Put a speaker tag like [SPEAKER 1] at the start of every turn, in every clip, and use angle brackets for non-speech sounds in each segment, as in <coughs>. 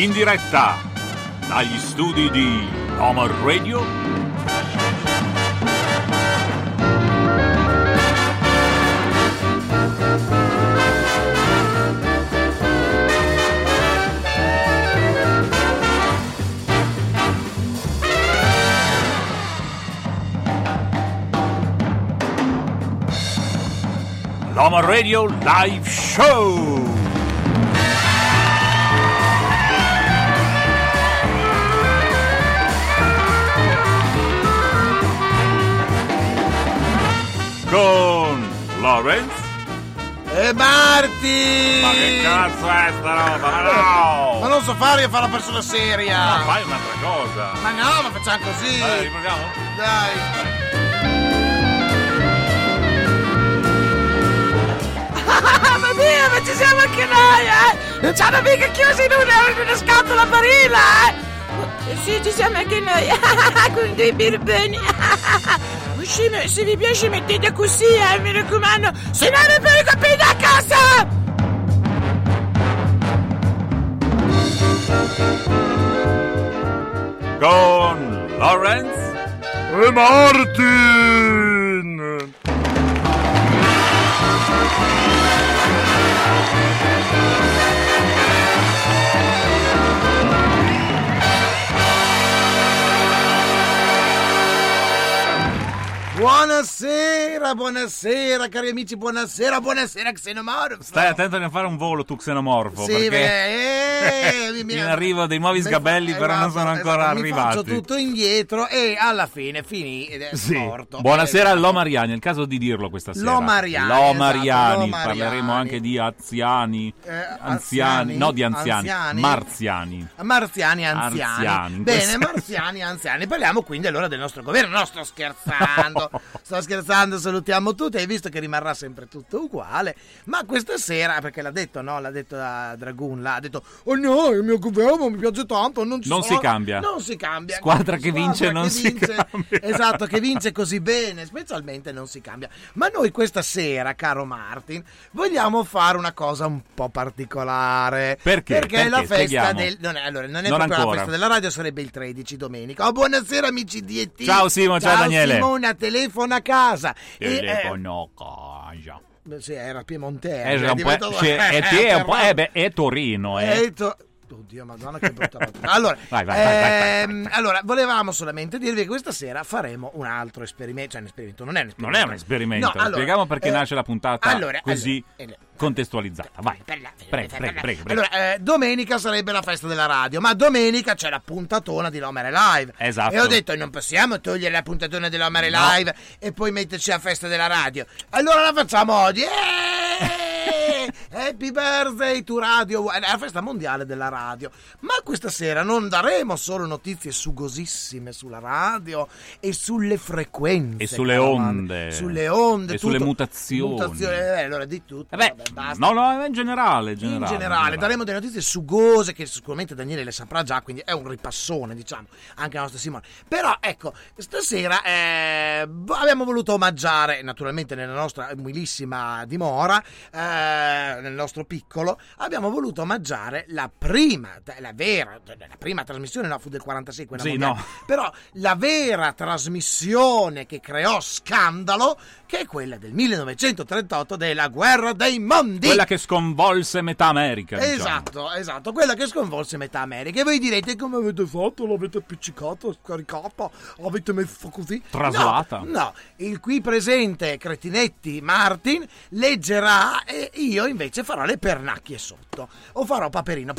[SPEAKER 1] In diretta dagli studi di Omar Radio. L'Omar Radio Live Show! Con Lawrence.
[SPEAKER 2] E Marti!
[SPEAKER 1] Ma che cazzo è sta roba? Ma no!
[SPEAKER 2] Ma non so fare io fare la persona seria!
[SPEAKER 1] No, fai un'altra cosa!
[SPEAKER 2] Ma no, ma facciamo così!
[SPEAKER 1] Dai, riproviamo?
[SPEAKER 2] Dai!
[SPEAKER 3] Mamma mia, ma ci siamo anche noi, eh! Non ci hanno mica chiusi in una, in una scatola barilla, eh! Sì, ci siamo anche noi, con dei birboni. Sì, ma se vi piace mettete così, eh, mi raccomando, se no non ve lo capite a casa!
[SPEAKER 1] Con Lawrence.
[SPEAKER 4] E Martin!
[SPEAKER 2] Buonasera, buonasera cari amici, buonasera, buonasera Xenomorph!
[SPEAKER 1] Stai attento a non fare un volo tu xenomorfo.
[SPEAKER 2] Sì,
[SPEAKER 1] perché
[SPEAKER 2] beh, eh, mi- <laughs>
[SPEAKER 1] in arrivo dei nuovi sgabelli, però non
[SPEAKER 2] esatto,
[SPEAKER 1] sono ancora
[SPEAKER 2] esatto, Mi faccio
[SPEAKER 1] arrivati.
[SPEAKER 2] tutto indietro e alla fine finì ed è
[SPEAKER 1] Sì.
[SPEAKER 2] morto.
[SPEAKER 1] Buonasera
[SPEAKER 2] Eh,
[SPEAKER 1] all'Omariani, è il caso di dirlo questa sera.
[SPEAKER 2] Lomariani,
[SPEAKER 1] Lomariani,
[SPEAKER 2] esatto, Lomariani.
[SPEAKER 1] parleremo anche di anziani,
[SPEAKER 2] Eh,
[SPEAKER 1] anziani, no di anziani,
[SPEAKER 2] Anziani?
[SPEAKER 1] marziani.
[SPEAKER 2] Marziani anziani.
[SPEAKER 1] In
[SPEAKER 2] Bene, marziani anziani. Parliamo quindi allora del nostro governo. No, sto scherzando. <laughs> <laughs> sto scherzando, salutiamo tutti. Hai visto che rimarrà sempre tutto uguale. Ma questa sera, perché l'ha detto, no? L'ha detto a Dragoon, l'ha detto, oh no, il mio governo mi piace tanto. Non,
[SPEAKER 1] Non
[SPEAKER 2] sono-"
[SPEAKER 1] si cambia.
[SPEAKER 2] Non si cambia.
[SPEAKER 1] Squadra che
[SPEAKER 2] Squadra
[SPEAKER 1] vince
[SPEAKER 2] che
[SPEAKER 1] non si
[SPEAKER 2] vince-
[SPEAKER 1] cambia. <laughs>
[SPEAKER 2] Esatto, che vince così bene, specialmente non si cambia. Ma noi questa sera, caro Martin, vogliamo fare una cosa un po' particolare.
[SPEAKER 1] Perché?
[SPEAKER 2] Perché, è la
[SPEAKER 1] Perché?
[SPEAKER 2] festa del. Non è, allora, non è
[SPEAKER 1] Non
[SPEAKER 2] proprio
[SPEAKER 1] ancora.
[SPEAKER 2] la festa della radio, sarebbe il 13 domenica. Oh, buonasera, amici di ET.
[SPEAKER 1] Ciao, Simo, ciao, Daniele.
[SPEAKER 2] Simona, telefona a casa. Eh,
[SPEAKER 1] Telefono casa.
[SPEAKER 2] sì, era Piemontese.
[SPEAKER 1] Eh,
[SPEAKER 2] è
[SPEAKER 1] un po'-
[SPEAKER 2] diventato-
[SPEAKER 1] cioè, e te è po', eh, beh, è Torino, eh.
[SPEAKER 2] Eh, to- Oddio, madonna, che brutta <laughs> battuta. Allora,
[SPEAKER 1] Vai, vai, vai, vai,
[SPEAKER 2] ehm, allora, volevamo solamente dirvi che questa sera faremo un altro esperimento. Cioè, un esperimento, non è un esperimento.
[SPEAKER 1] Non è un esperimento.
[SPEAKER 2] No, allora,
[SPEAKER 1] Spieghiamo perché
[SPEAKER 2] eh,
[SPEAKER 1] nasce la puntata
[SPEAKER 2] allora,
[SPEAKER 1] così
[SPEAKER 2] eh,
[SPEAKER 1] contestualizzata. Vai. Prego, prego, prego, prego.
[SPEAKER 2] Allora, eh, domenica sarebbe la festa della radio, ma domenica c'è la puntatona di Lomere Live.
[SPEAKER 1] Esatto.
[SPEAKER 2] E ho detto, non possiamo togliere la puntatona di Lomere
[SPEAKER 1] No.
[SPEAKER 2] Live e poi metterci la festa della radio. Allora la facciamo oggi. Eh! Eh, <laughs> happy birthday to Radio È la festa mondiale della radio. Ma questa sera non daremo solo notizie sugosissime sulla radio e sulle frequenze.
[SPEAKER 1] E sulle onde.
[SPEAKER 2] Manu. Sulle onde.
[SPEAKER 1] E sulle
[SPEAKER 2] tutto.
[SPEAKER 1] mutazioni.
[SPEAKER 2] Mutazioni, eh, allora di tutto.
[SPEAKER 1] Eh beh,
[SPEAKER 2] vabbè,
[SPEAKER 1] no, no, in generale, in
[SPEAKER 2] In
[SPEAKER 1] generale.
[SPEAKER 2] generale, daremo delle notizie sugose che sicuramente Daniele le saprà già, quindi è un ripassone, diciamo, anche la nostra Simone. Però ecco, stasera eh, abbiamo voluto omaggiare, naturalmente nella nostra umilissima dimora, eh, nel nostro piccolo, abbiamo voluto omaggiare la prima, la vera, la prima trasmissione, no, fu del 46, quella
[SPEAKER 1] Sì,
[SPEAKER 2] mondiale,
[SPEAKER 1] no.
[SPEAKER 2] però la vera trasmissione che creò scandalo, che è quella del 1938 della Guerra dei Mondi.
[SPEAKER 1] Quella che sconvolse metà America. diciamo.
[SPEAKER 2] Esatto, esatto, quella che sconvolse metà America. E voi direte come avete fatto? L'avete appiccicata, scaricata, avete messo così?
[SPEAKER 1] Traslata.
[SPEAKER 2] No, no, il qui presente Cretinetti Martin leggerà e io invece farò le pernacchie sotto. O farò paperino.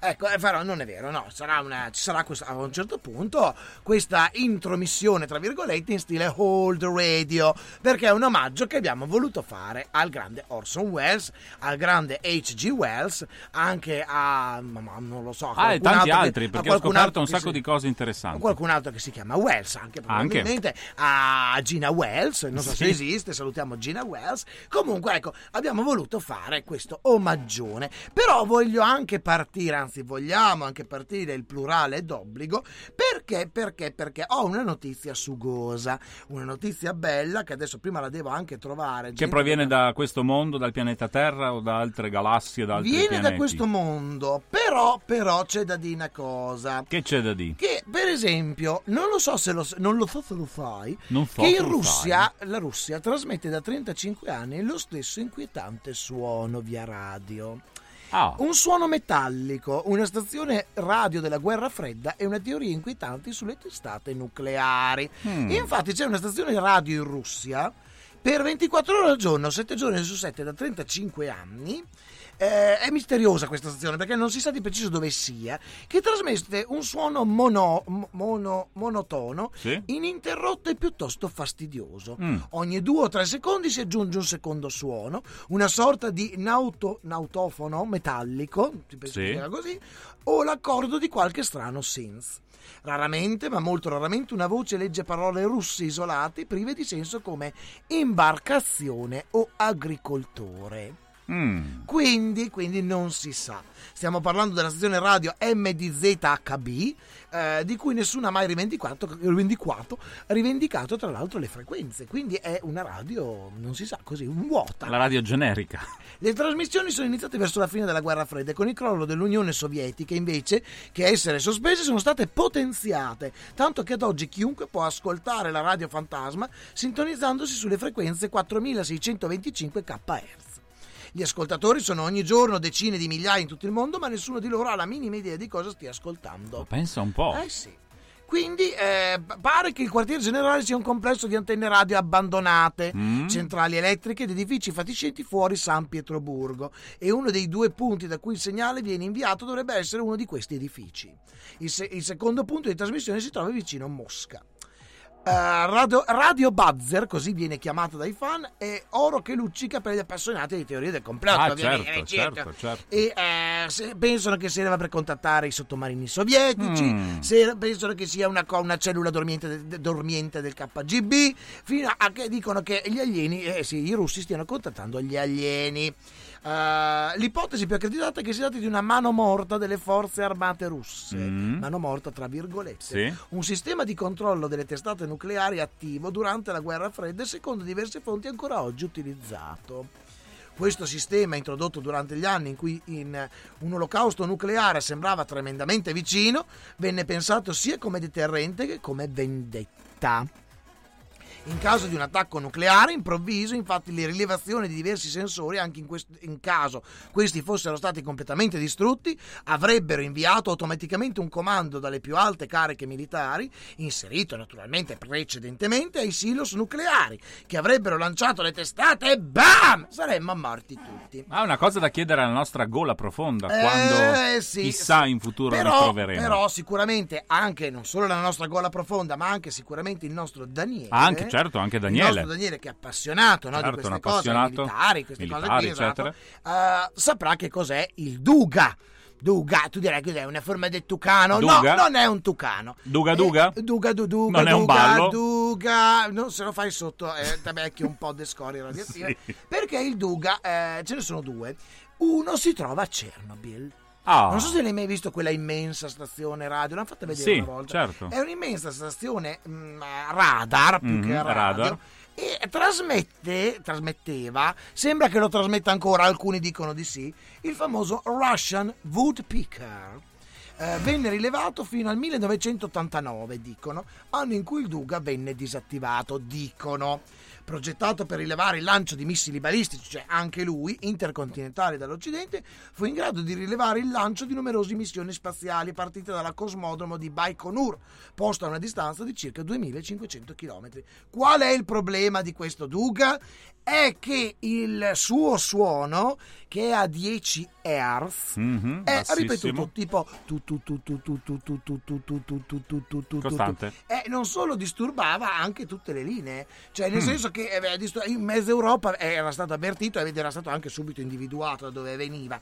[SPEAKER 2] Ecco, eh, farò, non è vero, no, sarà una, ci sarà questa- a un certo punto questa intromissione, tra virgolette, in stile Hold Radio, perché è un omaggio che abbiamo voluto fare al grande Orson Welles, al grande H.G. Wells, anche a, ma- non lo so, a
[SPEAKER 1] Ah, e tanti
[SPEAKER 2] che-
[SPEAKER 1] altri,
[SPEAKER 2] a
[SPEAKER 1] perché ho scoperto un
[SPEAKER 2] che
[SPEAKER 1] sacco
[SPEAKER 2] si-
[SPEAKER 1] di cose
[SPEAKER 2] a
[SPEAKER 1] interessanti.
[SPEAKER 2] qualcun altro che si chiama Wells anche
[SPEAKER 1] Anche.
[SPEAKER 2] probabilmente a Gina Wells non so
[SPEAKER 1] Sì.
[SPEAKER 2] se esiste salutiamo Gina Wells comunque ecco abbiamo voluto fare questo omaggione però voglio anche partire anzi vogliamo anche partire il plurale d'obbligo perché perché perché ho una notizia sugosa una notizia bella che adesso prima la devo anche trovare
[SPEAKER 1] Che proviene
[SPEAKER 2] che-
[SPEAKER 1] da questo mondo, dal pianeta Terra o da altre galassie, da altri
[SPEAKER 2] viene
[SPEAKER 1] pianeti?
[SPEAKER 2] da questo mondo però però c'è da dire una cosa
[SPEAKER 1] Che c'è da dire?
[SPEAKER 2] che per esempio non lo so se lo, non lo so se lo sai
[SPEAKER 1] Non so
[SPEAKER 2] che in Russia la Russia trasmette da 35 anni lo stesso inquietante suono via radio
[SPEAKER 1] Ah,
[SPEAKER 2] un suono metallico, una stazione radio della guerra fredda e una teoria inquietanti sulle testate nucleari.
[SPEAKER 1] Mm.
[SPEAKER 2] Infatti c'è una stazione radio in Russia per 24 ore al giorno, 7 giorni su 7 da 35 anni. Eh, è misteriosa questa stazione perché non si sa di preciso dove sia, che trasmette un suono mono- mono- monotono,
[SPEAKER 1] Sì.
[SPEAKER 2] ininterrotto e piuttosto fastidioso.
[SPEAKER 1] Mm.
[SPEAKER 2] Ogni due o tre secondi si aggiunge un secondo suono, una sorta di nauto- nautofono metallico,
[SPEAKER 1] Sì.
[SPEAKER 2] così, o l'accordo di qualche strano synth. Raramente, ma molto raramente, una voce legge parole russe isolate, prive di senso come imbarcazione o agricoltore.
[SPEAKER 1] Mm.
[SPEAKER 2] Quindi, quindi non si sa. Stiamo parlando della stazione radio MDZHB, eh, di cui nessuno ha mai rivendicato, rivendicato, rivendicato tra l'altro le frequenze. Quindi è una radio, non si sa, così, vuota.
[SPEAKER 1] la radio generica.
[SPEAKER 2] Le trasmissioni sono iniziate verso la fine della guerra fredda e con il crollo dell'Unione Sovietica invece che essere sospese sono state potenziate, tanto che ad oggi chiunque può ascoltare la radio fantasma sintonizzandosi sulle frequenze 4625 kHz. Gli ascoltatori sono ogni giorno decine di migliaia in tutto il mondo, ma nessuno di loro ha la minima idea di cosa stia ascoltando.
[SPEAKER 1] Pensa un po'.
[SPEAKER 2] Eh sì. Quindi eh, pare che il quartiere generale sia un complesso di antenne radio abbandonate,
[SPEAKER 1] Mm.
[SPEAKER 2] centrali elettriche ed edifici fatiscenti fuori San Pietroburgo e uno dei due punti da cui il segnale viene inviato dovrebbe essere uno di questi edifici. Il, se- il secondo punto di trasmissione si trova vicino a Mosca. Eh, radio, radio Buzzer, così viene chiamato dai fan, è oro che luccica per gli appassionati di teorie del complotto.
[SPEAKER 1] Ah,
[SPEAKER 2] ovviamente,
[SPEAKER 1] certo, certo, certo.
[SPEAKER 2] E eh, se- pensano che serva per contattare i sottomarini sovietici,
[SPEAKER 1] Mm.
[SPEAKER 2] se- pensano che sia una, una cellula dormiente, de- dormiente del KGB, fino a che dicono che gli alieni, eh sì, i russi stiano contattando gli alieni. Eh, l'ipotesi più accreditata è che si tratti di una mano morta delle forze armate russe,
[SPEAKER 1] Mm.
[SPEAKER 2] mano morta tra virgolette,
[SPEAKER 1] Sì.
[SPEAKER 2] un sistema di controllo delle testate nucleari attivo durante la guerra fredda e secondo diverse fonti ancora oggi utilizzato. Questo sistema, introdotto durante gli anni in cui in un olocausto nucleare sembrava tremendamente vicino, venne pensato sia come deterrente che come vendetta. In caso di un attacco nucleare improvviso, infatti, le rilevazioni di diversi sensori, anche in, quest- in caso questi fossero stati completamente distrutti, avrebbero inviato automaticamente un comando dalle più alte cariche militari, inserito naturalmente precedentemente ai silos nucleari, che avrebbero lanciato le testate e BAM! Saremmo morti tutti.
[SPEAKER 1] Ah, una cosa da chiedere alla nostra gola profonda
[SPEAKER 2] Eh,
[SPEAKER 1] quando
[SPEAKER 2] sì.
[SPEAKER 1] chissà in futuro
[SPEAKER 2] però,
[SPEAKER 1] ritroveremo.
[SPEAKER 2] Però sicuramente anche non solo la nostra gola profonda, ma anche sicuramente il nostro Daniele.
[SPEAKER 1] Anche certo, anche
[SPEAKER 2] Il
[SPEAKER 1] Daniele.
[SPEAKER 2] nostro Daniele che è appassionato no,
[SPEAKER 1] Certo,
[SPEAKER 2] di queste cose militari, queste
[SPEAKER 1] militari,
[SPEAKER 2] cose qui, esatto, eh, saprà che cos'è il Duga. Duga, tu direi che è una forma del tucano.
[SPEAKER 1] Duga?
[SPEAKER 2] No, non è un tucano.
[SPEAKER 1] Duga Duga?
[SPEAKER 2] Eh, duga du duga,
[SPEAKER 1] Non è un
[SPEAKER 2] duga,
[SPEAKER 1] ballo?
[SPEAKER 2] Duga, non se lo fai sotto, eh, <laughs> ti becchi un po' di scorie radioattive.
[SPEAKER 1] Sì.
[SPEAKER 2] Perché il Duga, eh, ce ne sono due. Uno si trova a Chernobyl.
[SPEAKER 1] Ah.
[SPEAKER 2] Non so se l'hai mai visto quella immensa stazione radio, l'hanno fatta vedere
[SPEAKER 1] Sì,
[SPEAKER 2] una volta.
[SPEAKER 1] certo.
[SPEAKER 2] È un'immensa stazione mm, radar, più
[SPEAKER 1] Mhm,
[SPEAKER 2] che radio.
[SPEAKER 1] radar.
[SPEAKER 2] E trasmette, trasmetteva, sembra che lo trasmetta ancora, alcuni dicono di sì, il famoso Russian Woodpecker. Eh, venne rilevato fino al 1989, dicono, anno in cui il Duga venne disattivato, dicono progettato per rilevare il lancio di missili balistici, cioè anche lui, intercontinentale dall'Occidente, fu in grado di rilevare il lancio di numerose missioni spaziali partite dalla cosmodromo di Baikonur, posto a una distanza di circa 2500 km. Qual è il problema di questo Duga? È che il suo suono, che è a 10 Hz, è ripetuto tipo
[SPEAKER 1] costante.
[SPEAKER 2] E non solo disturbava anche tutte le linee, cioè nel senso che eh, distur- in mezza Europa era stato avvertito ed era stato anche subito individuato da dove veniva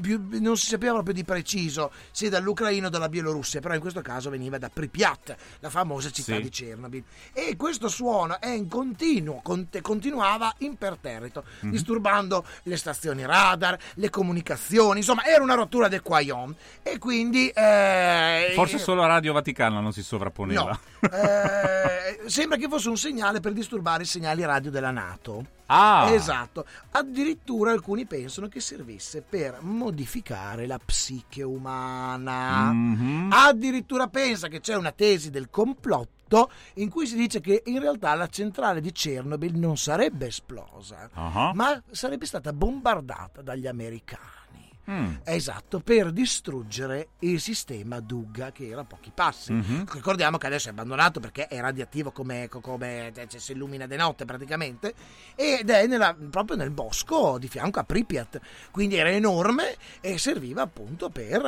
[SPEAKER 2] più- non si sapeva proprio di preciso se dall'Ucraina o dalla Bielorussia però in questo caso veniva da Pripyat la famosa città
[SPEAKER 1] Sì.
[SPEAKER 2] di Chernobyl e questo suono è in continuo continuava imperterrito
[SPEAKER 1] Mhm.
[SPEAKER 2] disturbando le stazioni radar le comunicazioni insomma era una rottura del Quayon e quindi eh,
[SPEAKER 1] Forse solo Radio Vaticana non si sovrapponeva.
[SPEAKER 2] No, Eh, sembra che fosse un segnale per disturbare segnali radio della Nato.
[SPEAKER 1] Ah,
[SPEAKER 2] Esatto, addirittura alcuni pensano che servisse per modificare la psiche umana.
[SPEAKER 1] Mhm.
[SPEAKER 2] Addirittura pensa che c'è una tesi del complotto in cui si dice che in realtà la centrale di Chernobyl non sarebbe esplosa,
[SPEAKER 1] Ah.
[SPEAKER 2] ma sarebbe stata bombardata dagli americani.
[SPEAKER 1] Mm.
[SPEAKER 2] Esatto, per distruggere il sistema Dugga che era a pochi passi.
[SPEAKER 1] Mhm.
[SPEAKER 2] Ricordiamo che adesso è abbandonato perché è radioattivo come, come cioè, si illumina di notte praticamente ed è nella- proprio nel bosco di fianco a Pripyat, quindi era enorme e serviva appunto per,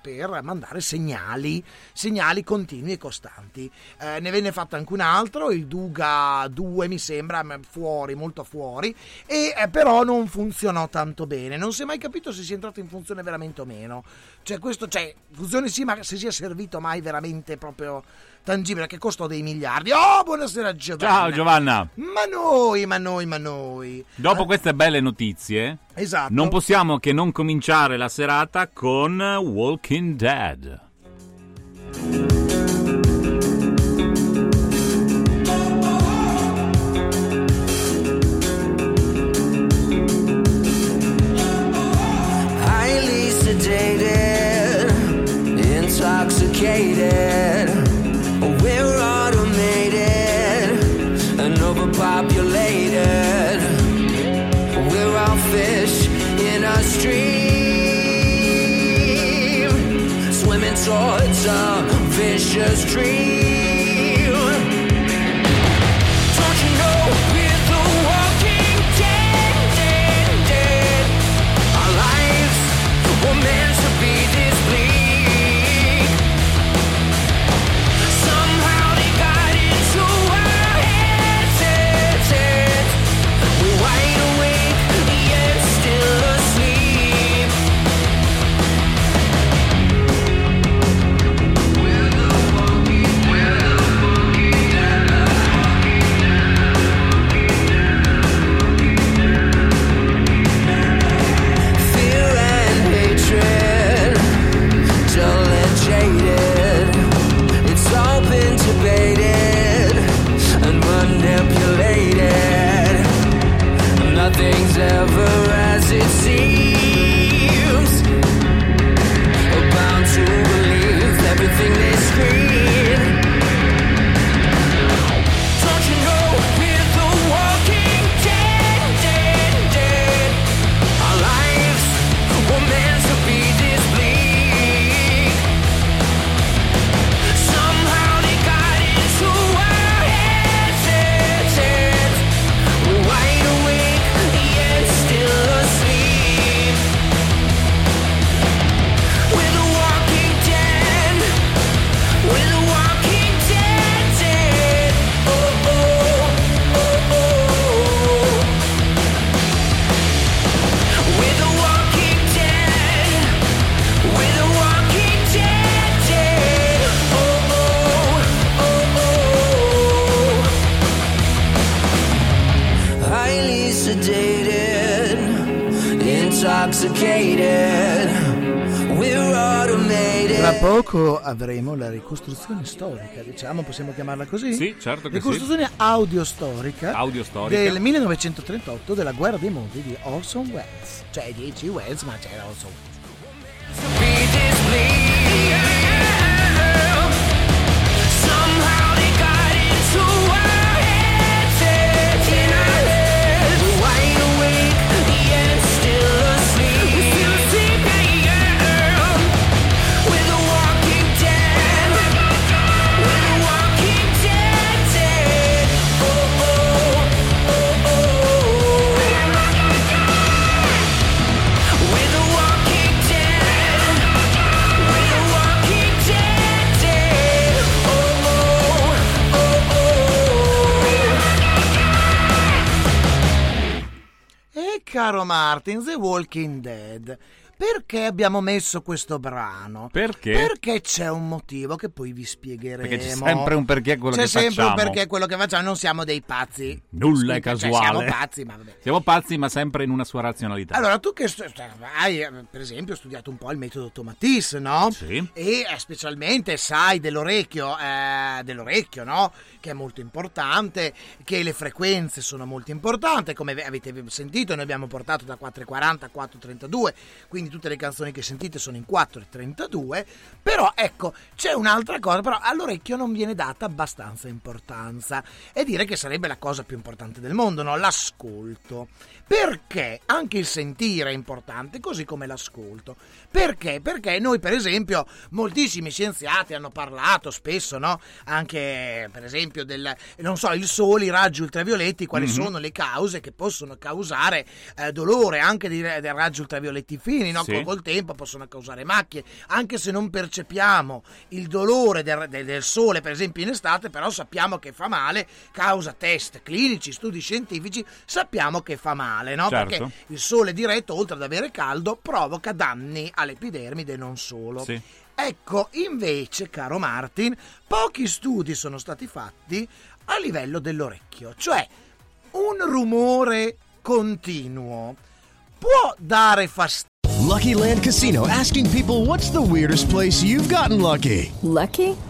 [SPEAKER 2] per mandare segnali, segnali continui e costanti. Eh, ne venne fatto anche un altro, il Duga 2 mi sembra, fuori, molto fuori, e eh, però non funzionò tanto bene. Non si è mai capito se sia entrato in funzione veramente o meno. Cioè, questo, cioè, funzione sì, ma se sia servito mai veramente proprio tangibile, che costò dei miliardi. Oh, buonasera Giovanna.
[SPEAKER 1] Ciao Giovanna.
[SPEAKER 2] Ma noi, ma noi, ma noi.
[SPEAKER 1] Dopo
[SPEAKER 2] Eh,
[SPEAKER 1] queste belle notizie,
[SPEAKER 2] Esatto.
[SPEAKER 1] non possiamo che non cominciare la serata con Walking Dead.
[SPEAKER 2] Tra poco avremo la ricostruzione storica, diciamo, possiamo chiamarla così?
[SPEAKER 1] Sì, certo che sì.
[SPEAKER 2] Ricostruzione audiostorica
[SPEAKER 1] Audiostorica.
[SPEAKER 2] del 1938 della guerra dei mondi di Orson Welles. Cioè di H.G. Wells, ma c'era Orson Welles. Caro Martin, The Walking Dead, perché abbiamo messo questo brano?
[SPEAKER 1] Perché?
[SPEAKER 2] Perché c'è un motivo che poi vi spiegheremo.
[SPEAKER 1] Perché c'è sempre un perché quello
[SPEAKER 2] C'è
[SPEAKER 1] che
[SPEAKER 2] sempre un
[SPEAKER 1] facciamo.
[SPEAKER 2] perché quello che facciamo, non siamo dei pazzi.
[SPEAKER 1] Nulla è
[SPEAKER 2] Cioè,
[SPEAKER 1] casuale.
[SPEAKER 2] siamo pazzi, ma vabbè.
[SPEAKER 1] Siamo pazzi, ma sempre in una sua razionalità.
[SPEAKER 2] Allora, tu che cioè, hai, eh, per esempio, studiato un po' il metodo Tomatis, no?
[SPEAKER 1] Sì.
[SPEAKER 2] E eh, specialmente sai dell'orecchio, eh, dell'orecchio, no? Che è molto importante, che le frequenze sono molto importanti, come ve- avete sentito, noi abbiamo portato da 4,40 a 4,32, quindi tutte le canzoni che sentite sono in 4,32, però ecco, c'è un'altra cosa, però all'orecchio non viene data abbastanza importanza, e dire che sarebbe la cosa più importante del mondo, no? L'ascolto. Perché anche il sentire è importante, così come l'ascolto. Perché? Perché noi, per esempio, moltissimi scienziati hanno parlato spesso, no? Anche, per esempio, del, non so, il sole, i raggi ultravioletti, quali
[SPEAKER 1] Mhm.
[SPEAKER 2] sono le cause che possono causare eh, dolore, anche dei, dei raggi ultravioletti fini, no?
[SPEAKER 1] Sì.
[SPEAKER 2] Col, col tempo possono causare macchie, anche se non percepiamo il dolore del, del- del sole, per esempio in estate, però sappiamo che fa male, causa test clinici, studi scientifici, sappiamo che fa male, no?
[SPEAKER 1] Certo.
[SPEAKER 2] Perché il sole diretto, oltre ad avere caldo, provoca danni all'epidermide e non solo.
[SPEAKER 1] Sì.
[SPEAKER 2] Ecco, invece, caro Martin, pochi studi sono stati fatti a livello dell'orecchio, cioè un rumore continuo può dare fastidio.
[SPEAKER 5] Lucky Land Casino asking people what's the weirdest place you've gotten lucky?
[SPEAKER 6] Lucky?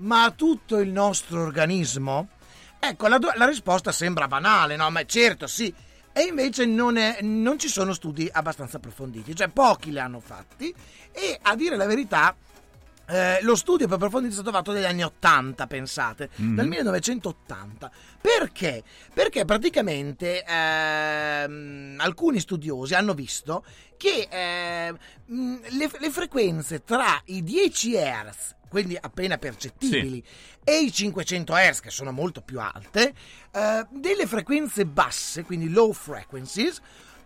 [SPEAKER 2] ma a tutto il nostro organismo? Ecco, la, do- la risposta sembra banale, no? Ma certo, sì. E invece non, è- non ci sono studi abbastanza approfonditi, cioè pochi li hanno fatti e a dire la verità eh, lo studio più approfondito è stato fatto negli anni 80, pensate,
[SPEAKER 1] Mhm.
[SPEAKER 2] dal 1980. Perché? Perché praticamente ehm, alcuni studiosi hanno visto che ehm, le, le frequenze tra i 10 Hz, quindi appena percettibili, e i 500 Hz, che sono molto più alte, eh, delle frequenze basse, quindi low frequencies,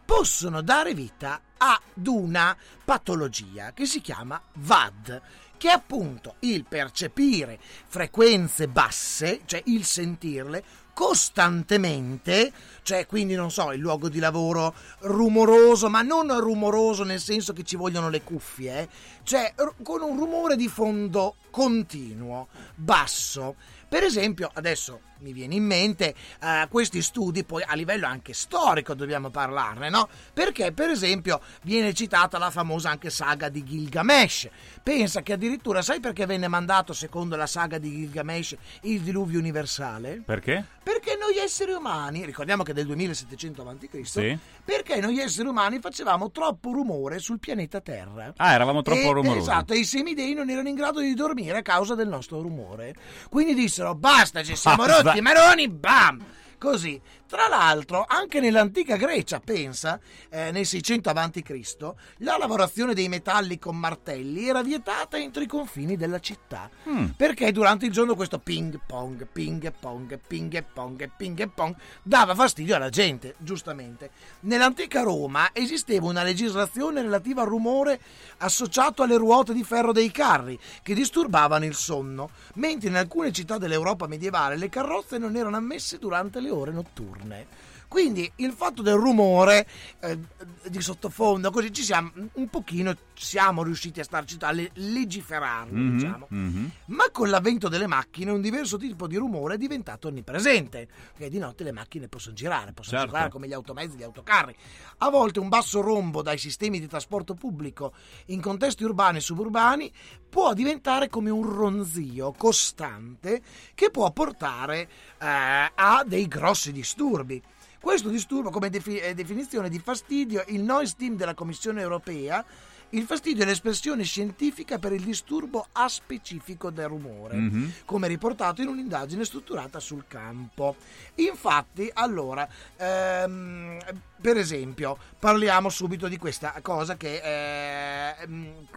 [SPEAKER 2] possono dare vita ad una patologia che si chiama VAD, che è appunto il percepire frequenze basse, cioè il sentirle costantemente, cioè quindi non so, il luogo di lavoro rumoroso, ma non rumoroso nel senso che ci vogliono le cuffie, eh, cioè con un rumore di fondo continuo, basso. Per esempio, adesso mi viene in mente eh, questi studi, poi a livello anche storico dobbiamo parlarne, no? Perché, per esempio, viene citata la famosa anche saga di Gilgamesh. Pensa che addirittura, sai perché venne mandato, secondo la saga di Gilgamesh, il diluvio universale?
[SPEAKER 1] Perché?
[SPEAKER 2] Perché noi esseri umani, ricordiamo che del 2700 a.C.,
[SPEAKER 1] Sì.
[SPEAKER 2] perché noi esseri umani facevamo troppo rumore sul pianeta Terra.
[SPEAKER 1] Ah, eravamo troppo
[SPEAKER 2] E-
[SPEAKER 1] rumorosi.
[SPEAKER 2] Esatto, e i semidei non erano in grado di dormire a causa del nostro rumore. Quindi dissero: basta, ci siamo
[SPEAKER 1] Basta.
[SPEAKER 2] rotti i maroni, bam! Così. Tra l'altro, anche nell'antica Grecia, pensa, eh, nel 600 a.C., la lavorazione dei metalli con martelli era vietata entro i confini della città.
[SPEAKER 1] Mm.
[SPEAKER 2] Perché durante il giorno questo ping pong, ping pong, ping pong, ping pong dava fastidio alla gente, giustamente. Nell'antica Roma esisteva una legislazione relativa al rumore associato alle ruote di ferro dei carri che disturbavano il sonno, mentre in alcune città dell'Europa medievale le carrozze non erano ammesse durante le ore notturne. turne Quindi il fatto del rumore eh, di sottofondo, così ci siamo un pochino siamo riusciti a starci a le- legiferarlo,
[SPEAKER 1] Mhm,
[SPEAKER 2] diciamo.
[SPEAKER 1] mhm.
[SPEAKER 2] Ma con l'avvento delle macchine un diverso tipo di rumore è diventato onnipresente, perché di notte le macchine possono girare, possono
[SPEAKER 1] Certo.
[SPEAKER 2] girare come gli automezzi, gli autocarri. A volte un basso rombo dai sistemi di trasporto pubblico in contesti urbani e suburbani può diventare come un ronzio costante che può portare eh, a dei grossi disturbi. Questo disturbo, come defi- eh, definizione di fastidio, il noise team della Commissione europea, il fastidio è l'espressione scientifica per il disturbo aspecifico del rumore,
[SPEAKER 1] Mhm.
[SPEAKER 2] come riportato in un'indagine strutturata sul campo. Infatti, allora, ehm, per esempio, parliamo subito di questa cosa che è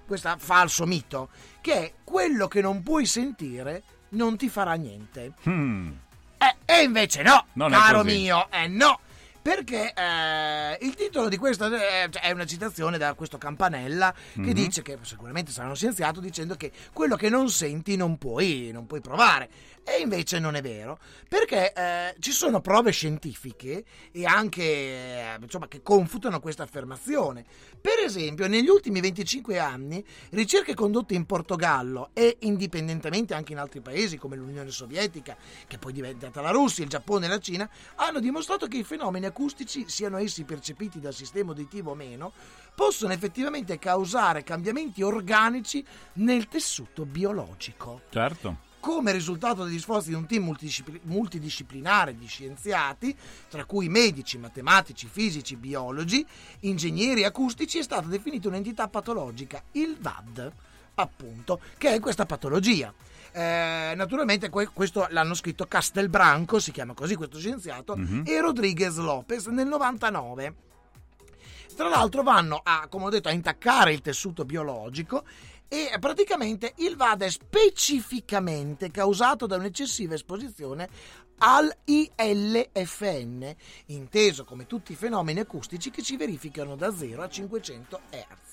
[SPEAKER 2] questo falso mito, che è quello che non puoi sentire non ti farà niente.
[SPEAKER 1] Hmm.
[SPEAKER 2] Eh, e invece no,
[SPEAKER 1] Non
[SPEAKER 2] caro mio, eh no. Perché eh, il titolo di questa eh, cioè, è una citazione da questo Campanella che
[SPEAKER 1] Mhm.
[SPEAKER 2] dice che sicuramente sarà uno scienziato dicendo che quello che non senti non puoi, non puoi provare. E invece non è vero, perché eh, ci sono prove scientifiche e anche eh, insomma, che confutano questa affermazione. Per esempio, negli ultimi 25 anni, ricerche condotte in Portogallo e indipendentemente anche in altri paesi come l'Unione Sovietica, che poi è diventata la Russia, il Giappone e la Cina, hanno dimostrato che i fenomeni acustici, siano essi percepiti dal sistema uditivo o meno, possono effettivamente causare cambiamenti organici nel tessuto biologico.
[SPEAKER 1] Certo.
[SPEAKER 2] Come risultato degli sforzi di un team multidiscipli- multidisciplinare di scienziati, tra cui medici, matematici, fisici, biologi, ingegneri acustici, è stata definita un'entità patologica, il VAD, appunto, che è questa patologia. Eh, naturalmente que- questo l'hanno scritto Castelbranco, si chiama così questo scienziato,
[SPEAKER 1] Mhm.
[SPEAKER 2] e Rodriguez Lopez nel 99. Tra l'altro vanno a, come ho detto, a intaccare il tessuto biologico e praticamente il VAD è specificamente causato da un'eccessiva esposizione al ILFN, inteso come tutti i fenomeni acustici che si verificano da 0 a 500 Hz.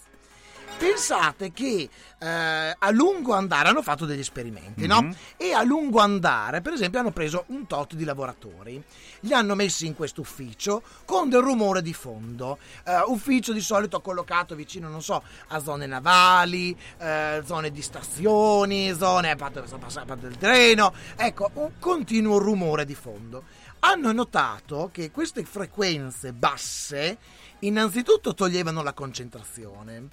[SPEAKER 2] Pensate che eh, a lungo andare hanno fatto degli esperimenti, no?
[SPEAKER 1] Mhm.
[SPEAKER 2] E a lungo andare, per esempio, hanno preso un tot di lavoratori, li hanno messi in questo ufficio con del rumore di fondo. Eh, ufficio di solito collocato vicino, non so, a zone navali, eh, zone di stazioni, zone a parte, a parte del treno. Ecco, un continuo rumore di fondo. Hanno notato che queste frequenze basse innanzitutto toglievano la concentrazione,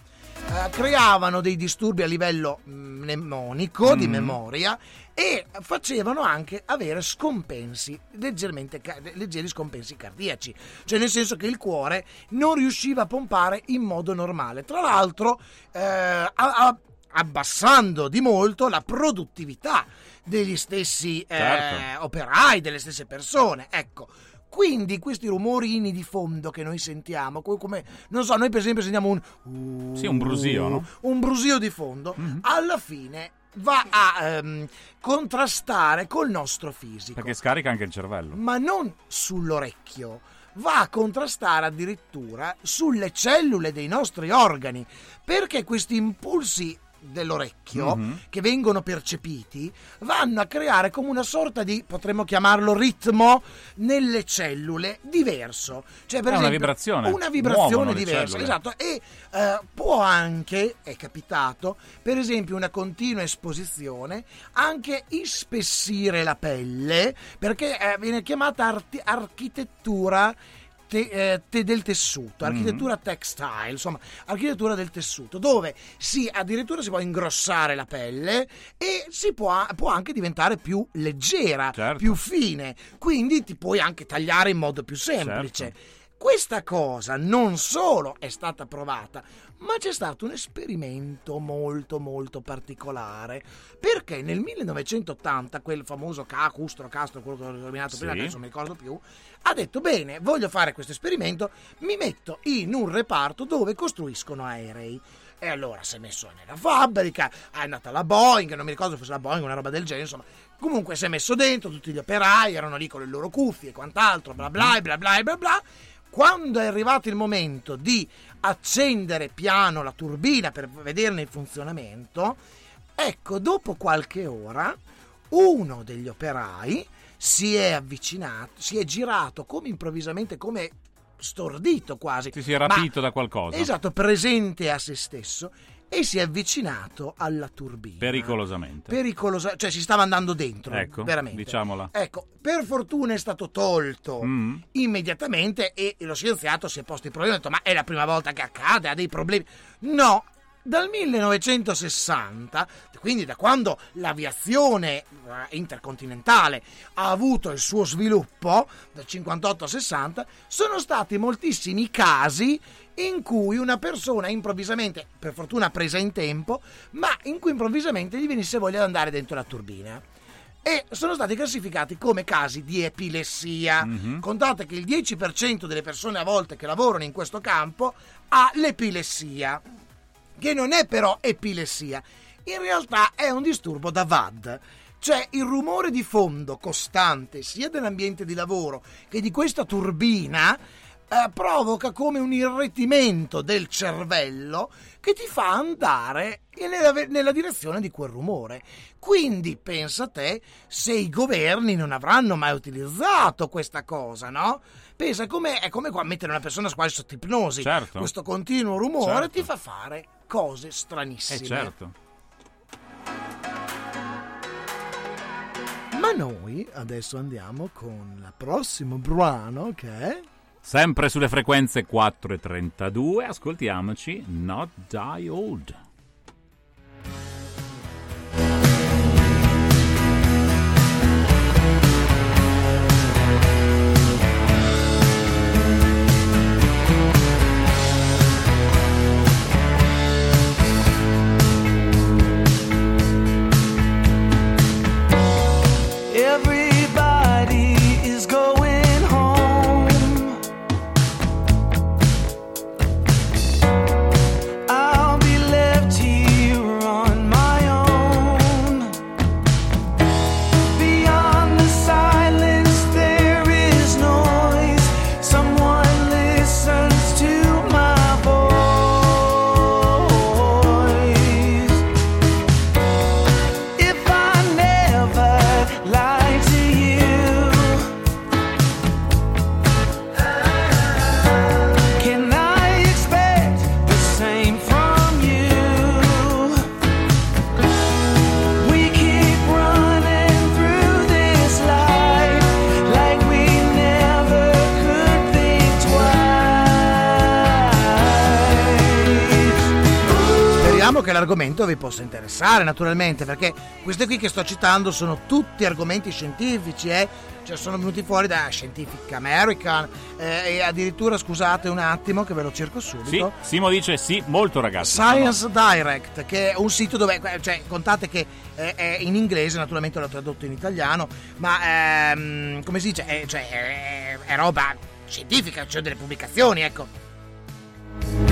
[SPEAKER 2] eh, creavano dei disturbi a livello mm, mnemonico, di
[SPEAKER 1] Mm.
[SPEAKER 2] memoria e facevano anche avere scompensi, leggeri scompensi cardiaci, cioè nel senso che il cuore non riusciva a pompare in modo normale. Tra l'altro, eh, a- a- abbassando di molto la produttività degli stessi eh,
[SPEAKER 1] Certo.
[SPEAKER 2] operai, delle stesse persone. Ecco. Quindi questi rumorini di fondo che noi sentiamo, co- come non so, noi per esempio sentiamo un uh,
[SPEAKER 1] Sì, un brusio, no?
[SPEAKER 2] un brusio di fondo, alla fine va a ehm, contrastare col nostro fisico
[SPEAKER 1] Perché scarica anche il cervello.
[SPEAKER 2] ma non sull'orecchio. Va a contrastare addirittura sulle cellule dei nostri organi, perché questi impulsi dell'orecchio
[SPEAKER 1] Mhm.
[SPEAKER 2] che vengono percepiti vanno a creare come una sorta di potremmo chiamarlo ritmo nelle cellule diverso cioè per
[SPEAKER 1] È una
[SPEAKER 2] esempio,
[SPEAKER 1] vibrazione.
[SPEAKER 2] una vibrazione
[SPEAKER 1] Muovono le
[SPEAKER 2] diversa esatto e eh, può anche è capitato per esempio una continua esposizione anche ispessire la pelle perché eh, viene chiamata arti- architettura te- eh, te- del tessuto,
[SPEAKER 1] Mhm.
[SPEAKER 2] architettura textile, insomma, architettura del tessuto, dove si addirittura si può ingrossare la pelle e si può, può anche diventare più leggera,
[SPEAKER 1] Certo.
[SPEAKER 2] più fine, quindi ti puoi anche tagliare in modo più semplice.
[SPEAKER 1] Certo.
[SPEAKER 2] Questa cosa non solo è stata provata, ma c'è stato un esperimento molto molto particolare, perché nel 1980 quel famoso K, Custro, Castro, quello che ho nominato prima,
[SPEAKER 1] Sì.
[SPEAKER 2] adesso non mi ricordo più, ha detto bene, voglio fare questo esperimento, mi metto in un reparto dove costruiscono aerei. E allora si è messo nella fabbrica, è andata la Boeing, non mi ricordo se fosse la Boeing, una roba del genere, insomma, Comunque si è messo dentro, tutti gli operai erano lì con le loro cuffie e quant'altro, bla bla bla bla bla bla. Quando è arrivato il momento di accendere piano la turbina per vederne il funzionamento, ecco, dopo qualche ora, uno degli operai si è avvicinato, si è girato come improvvisamente, come stordito quasi.
[SPEAKER 1] Ti si è rapito da qualcosa.
[SPEAKER 2] Esatto, presente a se stesso e si è avvicinato alla turbina.
[SPEAKER 1] Pericolosamente.
[SPEAKER 2] Pericolosa, cioè si stava andando dentro,
[SPEAKER 1] Ecco,
[SPEAKER 2] veramente.
[SPEAKER 1] diciamola.
[SPEAKER 2] Ecco, per fortuna è stato tolto
[SPEAKER 1] Mm.
[SPEAKER 2] immediatamente e lo scienziato si è posto il problema, ha detto ma è la prima volta che accade, ha dei problemi. No, dal 1960, quindi da quando l'aviazione eh, intercontinentale ha avuto il suo sviluppo, dal 58 al 60, sono stati moltissimi casi in cui una persona improvvisamente, per fortuna presa in tempo, ma in cui improvvisamente gli venisse voglia di andare dentro la turbina e sono stati classificati come casi di epilessia. Contate che il 10% delle persone a volte che lavorano in questo campo ha l'epilessia, che non è però epilessia, in realtà è un disturbo da VAD. Cioè il rumore di fondo costante sia dell'ambiente di lavoro che di questa turbina eh, provoca come un irretimento del cervello che ti fa andare nella, nella direzione di quel rumore. Quindi pensa te se i governi non avranno mai utilizzato questa cosa, no? Pensa come, è come qua mettere una persona quasi sotto ipnosi.
[SPEAKER 1] Certo.
[SPEAKER 2] Questo continuo rumore
[SPEAKER 1] Certo.
[SPEAKER 2] ti fa fare cose stranissime.
[SPEAKER 1] Eh certo.
[SPEAKER 2] Ma noi adesso andiamo con il prossimo brano che è
[SPEAKER 1] Sempre sulle frequenze 4 e 32, ascoltiamoci Not Die Old.
[SPEAKER 7] Everybody
[SPEAKER 2] L'argomento vi possa interessare, naturalmente, perché questi qui che sto citando sono tutti argomenti scientifici, eh? Cioè sono venuti fuori da Scientific American eh, e addirittura, scusate un attimo che ve lo cerco
[SPEAKER 1] Sì,
[SPEAKER 2] subito.
[SPEAKER 1] Simo dice sì, molto ragazzi.
[SPEAKER 2] Science Direct, che è un sito dove, cioè, contate che eh, è in inglese, naturalmente l'ho tradotto in italiano, ma ehm, come si dice, è, cioè, è, è roba scientifica, cioè delle pubblicazioni, ecco.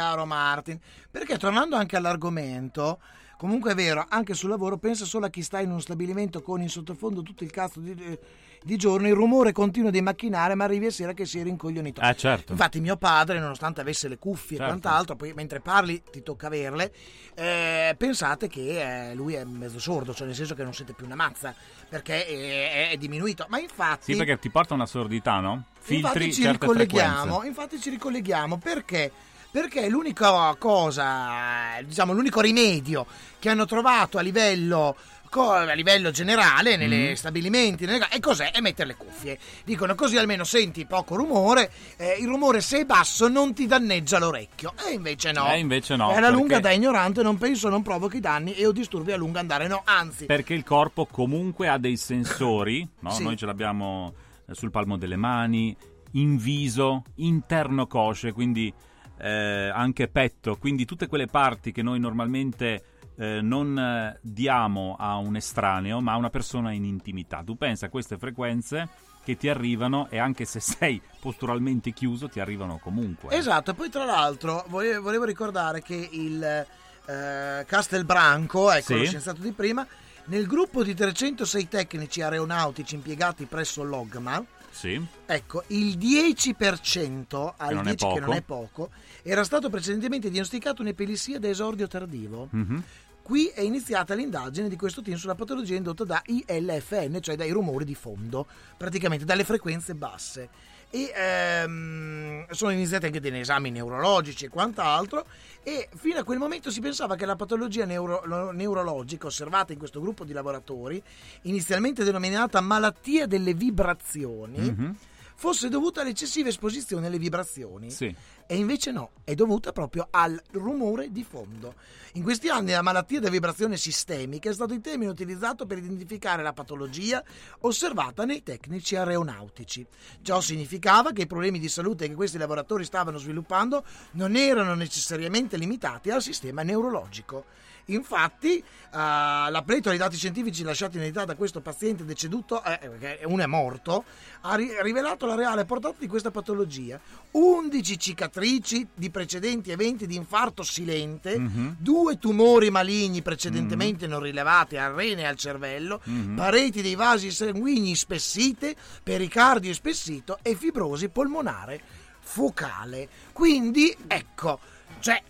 [SPEAKER 2] Caro Martin. Perché tornando anche all'argomento, comunque è vero, anche sul lavoro pensa solo a chi sta in uno stabilimento con in sottofondo tutto il cazzo di, di giorno, il rumore continuo dei macchinari, ma arrivi a sera che sei rincoglionito.
[SPEAKER 1] Eh, certo.
[SPEAKER 2] Infatti mio padre, nonostante avesse le cuffie
[SPEAKER 1] Certo.
[SPEAKER 2] e quant'altro, poi mentre parli ti tocca averle, eh, pensate che eh, lui è mezzo sordo, cioè nel senso che non sente più una mazza, perché è, è diminuito. Ma infatti...
[SPEAKER 1] Sì, perché ti porta una sordità, no? Filtri
[SPEAKER 2] infatti ci ricolleghiamo,
[SPEAKER 1] frequenze.
[SPEAKER 2] infatti ci ricolleghiamo perché? Perché l'unica cosa, diciamo l'unico rimedio che hanno trovato a livello a livello generale nei
[SPEAKER 1] Mm.
[SPEAKER 2] stabilimenti nelle- e cos'è? È mettere le cuffie dicono così almeno senti poco rumore eh, il rumore se è basso non ti danneggia l'orecchio e invece no
[SPEAKER 1] Eh, invece no,
[SPEAKER 2] e alla lunga
[SPEAKER 1] perché-
[SPEAKER 2] da ignorante non penso non provochi danni e o disturbi a lungo andare no anzi
[SPEAKER 1] Perché il corpo comunque ha dei sensori, <coughs> no?
[SPEAKER 2] Sì.
[SPEAKER 1] noi ce l'abbiamo eh, sul palmo delle mani, in viso, interno cosce, quindi eh, anche petto, quindi tutte quelle parti che noi normalmente eh, non eh, diamo a un estraneo, ma a una persona in intimità. Tu pensa a queste frequenze che ti arrivano e anche se sei posturalmente chiuso ti arrivano comunque.
[SPEAKER 2] Esatto, e poi tra l'altro volevo, volevo ricordare che il eh, Castelbranco, ecco
[SPEAKER 1] Sì.
[SPEAKER 2] lo scienziato di prima, nel gruppo di 306 tecnici aeronautici impiegati presso l'OGMA,
[SPEAKER 1] Sì.
[SPEAKER 2] ecco, il 10%, al
[SPEAKER 1] Che non è
[SPEAKER 2] 10 che non è poco, era stato precedentemente diagnosticato un'epilessia da esordio tardivo.
[SPEAKER 1] Mhm.
[SPEAKER 2] Qui è iniziata l'indagine di questo team sulla patologia indotta da ILFN, cioè dai rumori di fondo, praticamente dalle frequenze basse. E ehm, sono iniziati anche degli esami neurologici e quant'altro. E fino a quel momento si pensava che la patologia neuro- lo- neurologica osservata in questo gruppo di lavoratori, inizialmente denominata malattia delle vibrazioni,
[SPEAKER 1] Mhm.
[SPEAKER 2] Fosse dovuta all'eccessiva esposizione alle vibrazioni.
[SPEAKER 1] Sì.
[SPEAKER 2] E invece no, è dovuta proprio al rumore di fondo. In questi anni la malattia da vibrazione sistemica è stato il termine utilizzato per identificare la patologia osservata nei tecnici aeronautici. Ciò significava che i problemi di salute che questi lavoratori stavano sviluppando non erano necessariamente limitati al sistema neurologico. Infatti, eh, la pletora di dati scientifici lasciati in eredità da questo paziente deceduto, eh, perché uno è morto, ha ri- rivelato la reale portata di questa patologia. 11 cicatrici di precedenti eventi di infarto silente,
[SPEAKER 1] Mhm.
[SPEAKER 2] due tumori maligni precedentemente non rilevati al rene e al cervello,
[SPEAKER 1] Mhm.
[SPEAKER 2] pareti dei vasi sanguigni spessite, pericardio spessito e fibrosi polmonare focale. Quindi, ecco, cioè,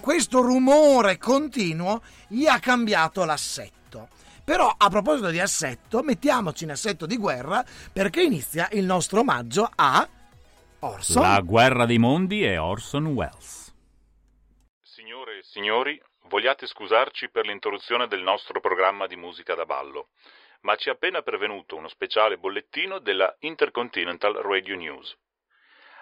[SPEAKER 2] questo rumore continuo gli ha cambiato l'assetto. Però a proposito di assetto, mettiamoci in assetto di guerra perché inizia il nostro omaggio a Orson.
[SPEAKER 1] La guerra dei mondi è Orson Welles.
[SPEAKER 8] Signore e signori, vogliate scusarci per l'interruzione del nostro programma di musica da ballo, ma ci è appena pervenuto uno speciale bollettino della Intercontinental Radio News.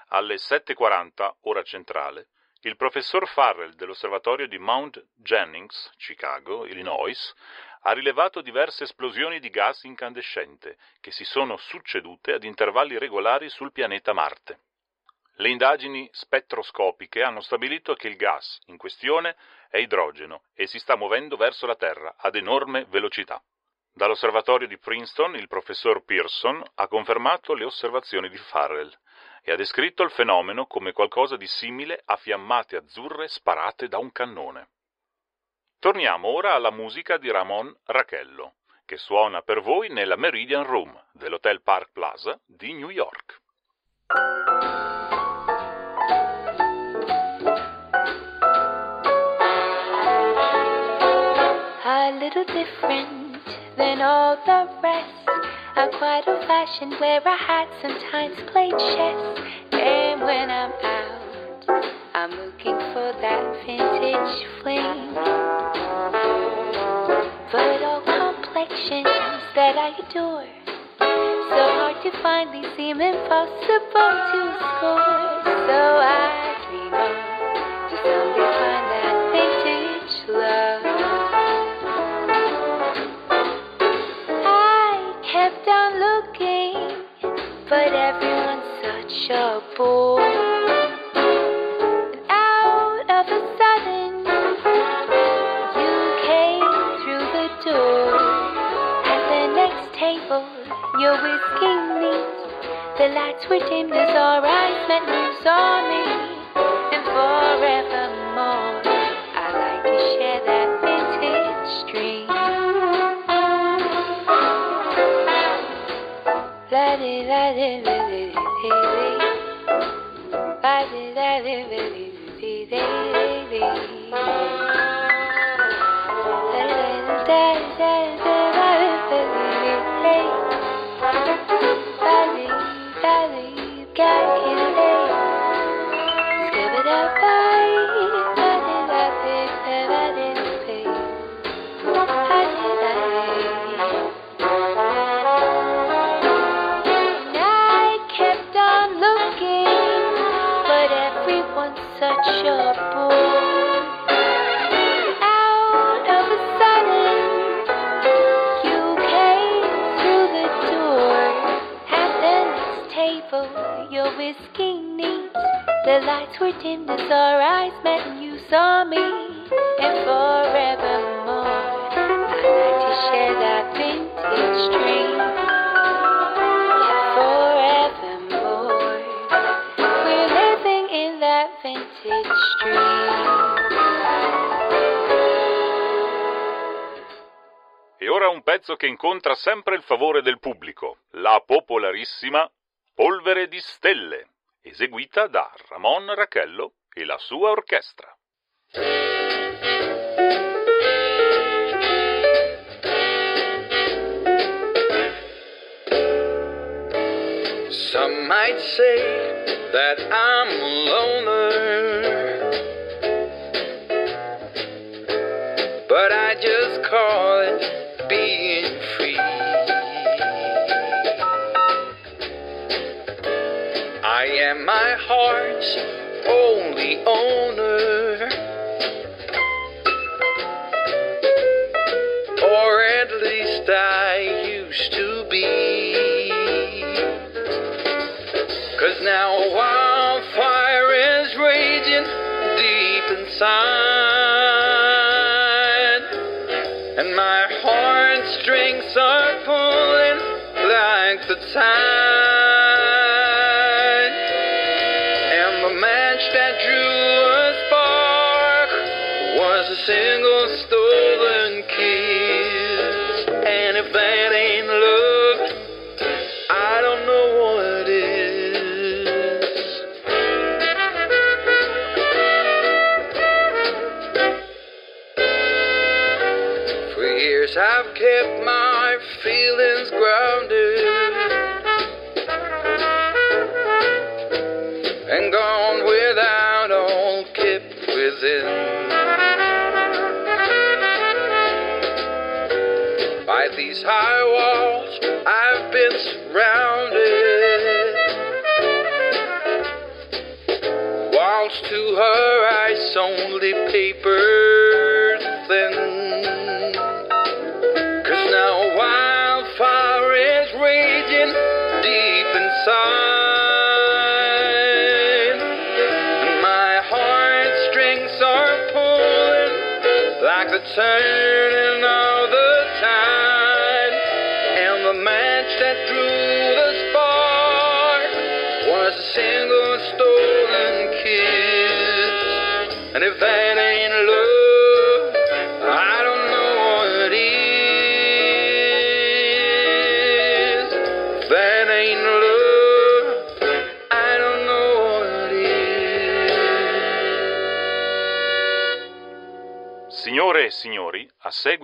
[SPEAKER 8] Alle 7.40, ora centrale, il professor Farrell dell'osservatorio di Mount Jennings, Chicago, Illinois, ha rilevato diverse esplosioni di gas incandescente che si sono succedute ad intervalli regolari sul pianeta Marte. Le indagini spettroscopiche hanno stabilito che il gas in questione è idrogeno e si sta muovendo verso la Terra ad enorme velocità. Dall'osservatorio di Princeton il professor Pearson ha confermato le osservazioni di Farrell e ha descritto il fenomeno come qualcosa di simile a fiammate azzurre sparate da un cannone. Torniamo ora alla musica di Ramon Rachello, che suona per voi nella Meridian Room dell'Hotel Park Plaza di New York.
[SPEAKER 9] A little different than all the rest. I'm quite old fashioned where I had sometimes played chess. And when I'm out, I'm looking for that vintage fling. But all complexions that I adore, so hard to find, they seem impossible to score. So I dream but everyone's such a bore. And out of a sudden, you came through the door. At the next table, your whiskey neat. The lights were dimmed as our eyes met, you saw me. And forevermore. Lights were dimmed as our eyes met, and you saw me. And forevermore, I like to share that vintage dream.
[SPEAKER 1] E ora un pezzo che incontra sempre il favore del pubblico, la popolarissima Polvere di Stelle, eseguita da Ramon Racchello e la sua orchestra.
[SPEAKER 10] Some might say that I'm a loner, but I just call heart's only owner, or at least I used to be. Cause now a wildfire is raging deep inside. These high walls I've been surrounded. Walls to her eyes only paper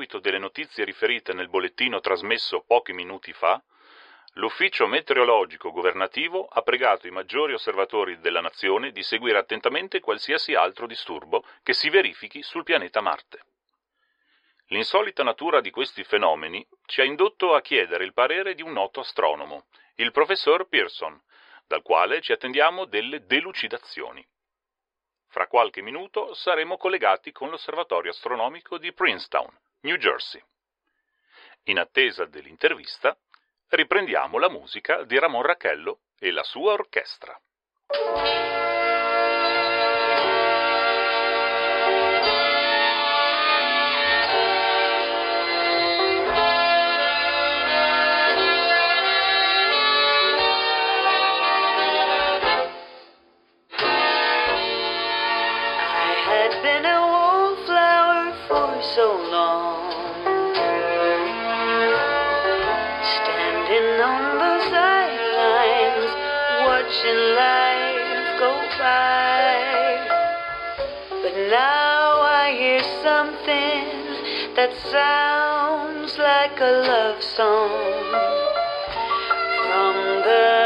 [SPEAKER 1] seguito delle notizie riferite nel bollettino trasmesso pochi minuti fa, l'ufficio meteorologico governativo ha pregato i maggiori osservatori della nazione di seguire attentamente qualsiasi altro disturbo che si verifichi sul pianeta Marte. L'insolita natura di questi fenomeni ci ha indotto a chiedere il parere di un noto astronomo, il professor Pearson, dal quale ci attendiamo delle delucidazioni. Fra qualche minuto saremo collegati con l'osservatorio astronomico di Princeton, New Jersey. In attesa dell'intervista, riprendiamo la musica di Ramon Racchello e la sua orchestra.
[SPEAKER 10] for so long.
[SPEAKER 11] Standing on the sidelines, watching life go by. But now I hear something that sounds like a love song from the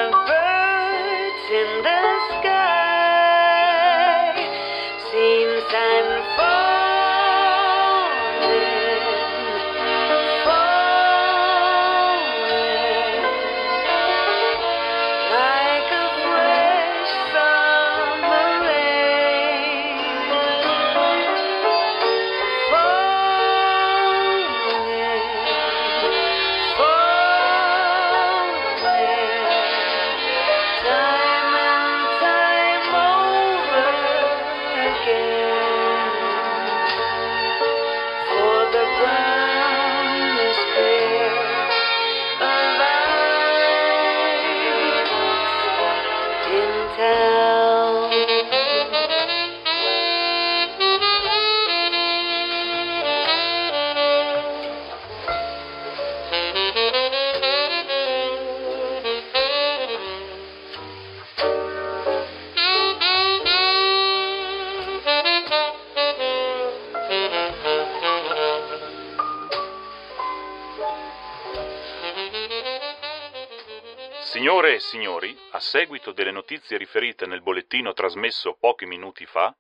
[SPEAKER 8] signori, a seguito delle notizie riferite nel bollettino trasmesso pochi minuti fa,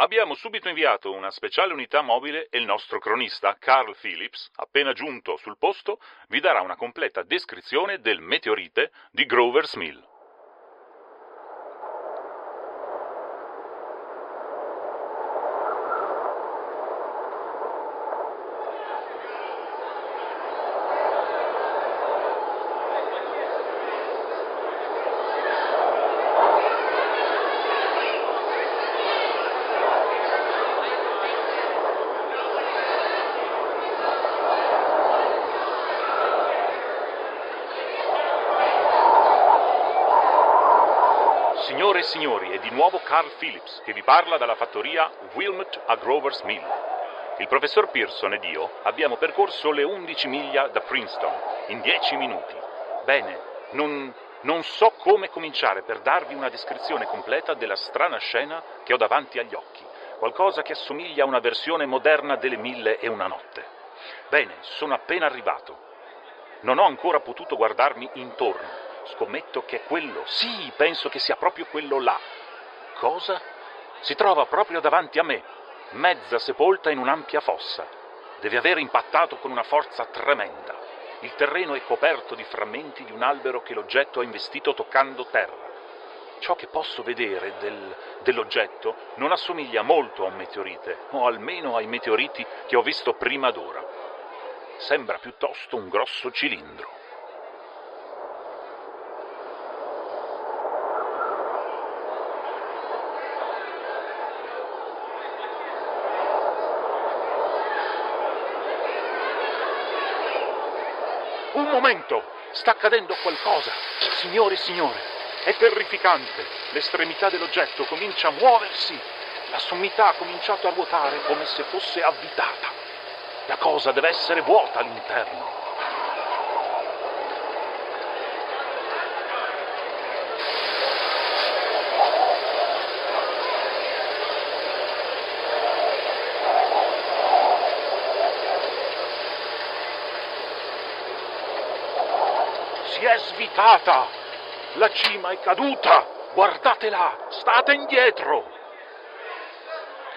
[SPEAKER 8] abbiamo subito inviato una speciale unità mobile e il nostro cronista, Carl Phillips, appena giunto sul posto, vi darà una completa descrizione del meteorite di Grover's Mill. Signore e signori, è di nuovo Carl Phillips che vi parla dalla fattoria Wilmot a Grover's Mill. Il professor Pearson ed io abbiamo percorso le 11 miglia da Princeton in 10 minuti. Bene, non, non so come cominciare per darvi una descrizione completa della strana scena che ho davanti agli occhi, qualcosa che assomiglia a una versione moderna delle Mille e una notte. Bene, sono appena arrivato. Non ho ancora potuto guardarmi intorno. Scommetto che è quello. Sì, penso che sia proprio quello là. Cosa? Si trova proprio davanti a me, mezza sepolta in un'ampia fossa. Deve aver impattato con una forza tremenda. Il terreno è coperto di frammenti di un albero che l'oggetto ha investito toccando terra. Ciò che posso vedere del- dell'oggetto non assomiglia molto a un meteorite, o almeno ai meteoriti che ho visto prima d'ora. Sembra piuttosto un grosso cilindro. Un momento! Sta accadendo qualcosa! Signore e signore, è terrificante! L'estremità dell'oggetto comincia a muoversi! La sommità ha cominciato a ruotare come se fosse avvitata! La cosa deve essere vuota all'interno! È svitata! La cima è caduta! Guardatela! State indietro!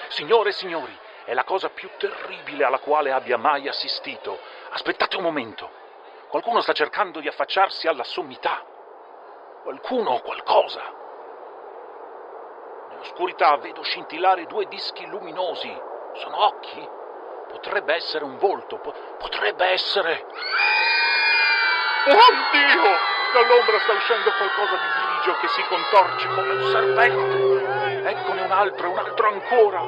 [SPEAKER 8] Signore e signori, è la cosa più terribile alla quale abbia mai assistito. Aspettate un momento. Qualcuno sta cercando di affacciarsi alla sommità. Qualcuno o qualcosa. Nell'oscurità vedo scintillare due dischi luminosi. Sono occhi? Potrebbe essere un volto, po- potrebbe essere... Oh Dio! Dall'ombra sta uscendo qualcosa di grigio che si contorce come un serpente. Eccone un altro e un altro ancora.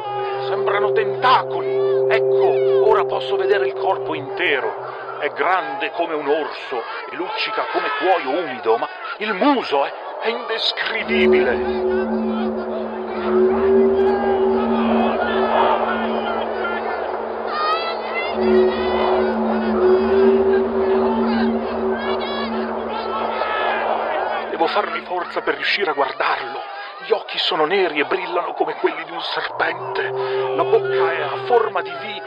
[SPEAKER 8] Sembrano tentacoli. Ecco, ora posso vedere il corpo intero. È grande come un orso e luccica come cuoio umido, ma il muso è, è indescrivibile. Farmi forza per riuscire a guardarlo. Gli occhi sono neri e brillano come quelli di un serpente. La bocca è a forma di V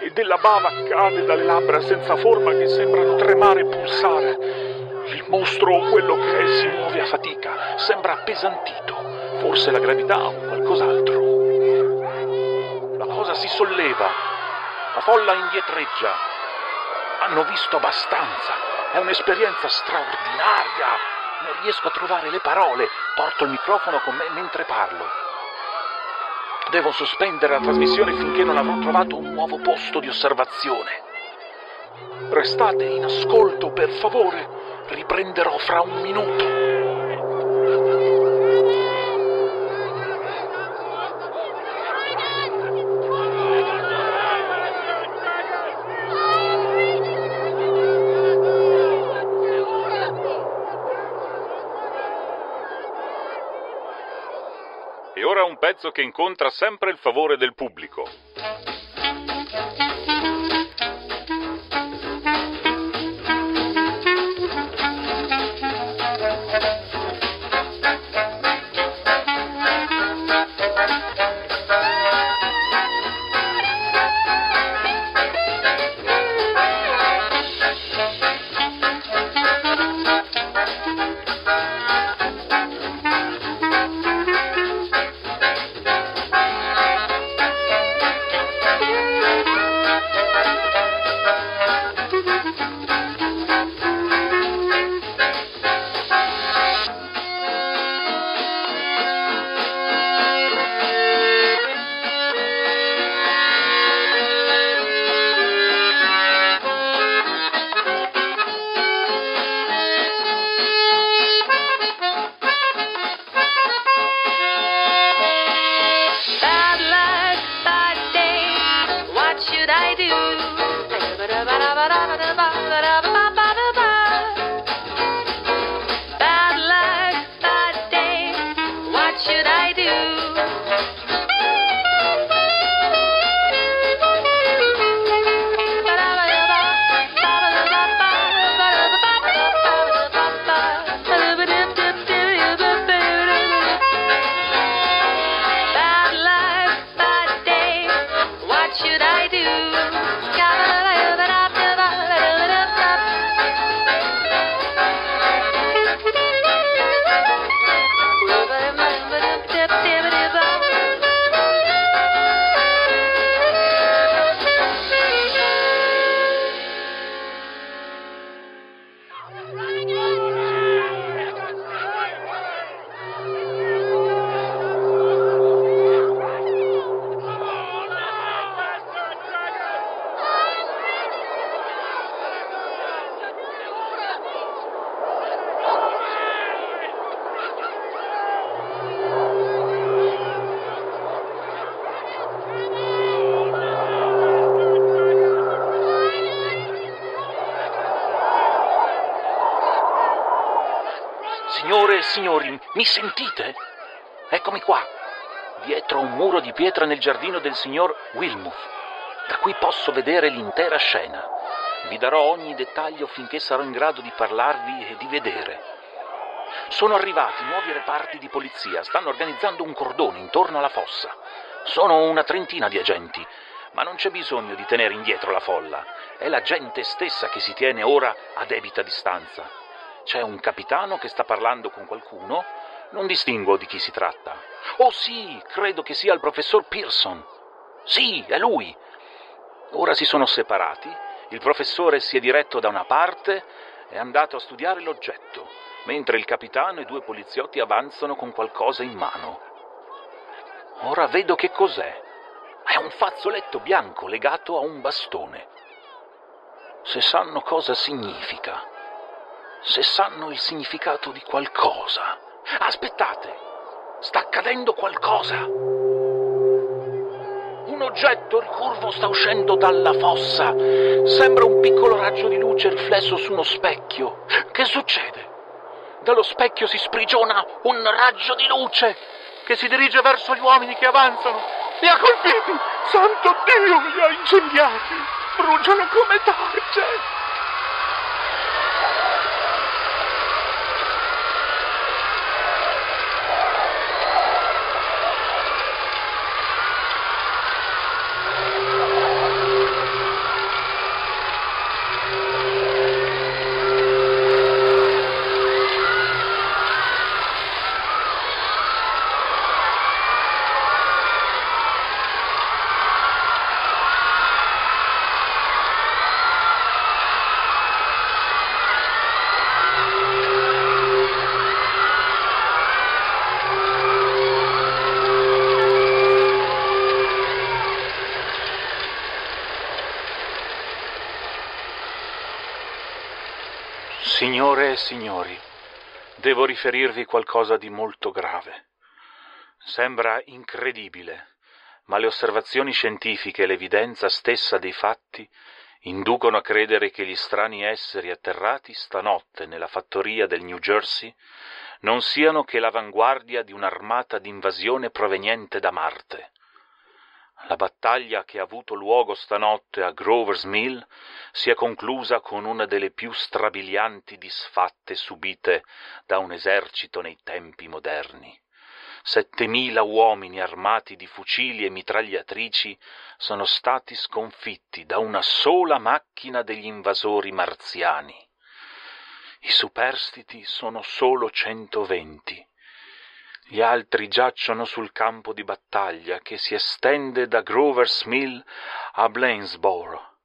[SPEAKER 8] e della bava cade dalle labbra senza forma che sembrano tremare e pulsare. Il mostro o quello che è si muove a fatica, sembra appesantito. Forse la gravità o qualcos'altro. La cosa si solleva. La folla indietreggia. Hanno visto abbastanza. È un'esperienza straordinaria. Non riesco a trovare le parole. Porto il microfono con me mentre parlo. Devo sospendere la trasmissione finché non avrò trovato un nuovo posto di osservazione. Restate in ascolto, per favore. Riprenderò fra un minuto. Pezzo che incontra sempre il favore del pubblico. Signori, mi sentite? Eccomi qua, dietro un muro di pietra nel giardino del signor Wilmuth, da cui posso vedere l'intera scena. Vi darò ogni dettaglio finché sarò in grado di parlarvi e di vedere. Sono arrivati nuovi reparti di polizia, stanno organizzando un cordone intorno alla fossa. Sono una trentina di agenti, ma non c'è bisogno di tenere indietro la folla. È la gente stessa che si tiene ora a debita distanza. C'è un capitano che sta parlando con qualcuno, non distingo di chi si tratta. Oh sì, credo che sia il professor Pearson. Sì, è lui. Ora si sono separati, il professore si è diretto da una parte e è andato a studiare l'oggetto, mentre il capitano e due poliziotti avanzano con qualcosa in mano. Ora vedo che cos'è. È un fazzoletto bianco legato a un bastone. Se sanno cosa significa, se sanno il significato di qualcosa. Aspettate, sta accadendo qualcosa. Un oggetto ricurvo sta uscendo dalla fossa. Sembra un piccolo raggio di luce riflesso su uno specchio. Che succede? Dallo specchio si sprigiona un raggio di luce che si dirige verso gli uomini che avanzano. Li ha colpiti! Santo Dio, li ha incendiati! Bruciano come torce! E signori, devo riferirvi qualcosa di molto grave. Sembra incredibile, ma le osservazioni scientifiche e l'evidenza stessa dei fatti inducono a credere che gli strani esseri atterrati stanotte nella fattoria del New Jersey non siano che l'avanguardia di un'armata d'invasione proveniente da Marte. La battaglia che ha avuto luogo stanotte a Grover's Mill si è conclusa con una delle più strabilianti disfatte subite da un esercito nei tempi moderni. Settemila uomini armati di fucili e mitragliatrici sono stati sconfitti da una sola macchina degli invasori marziani. I superstiti sono solo 120. Gli altri giacciono sul campo di battaglia che si estende da Grover's Mill a Blainsboro,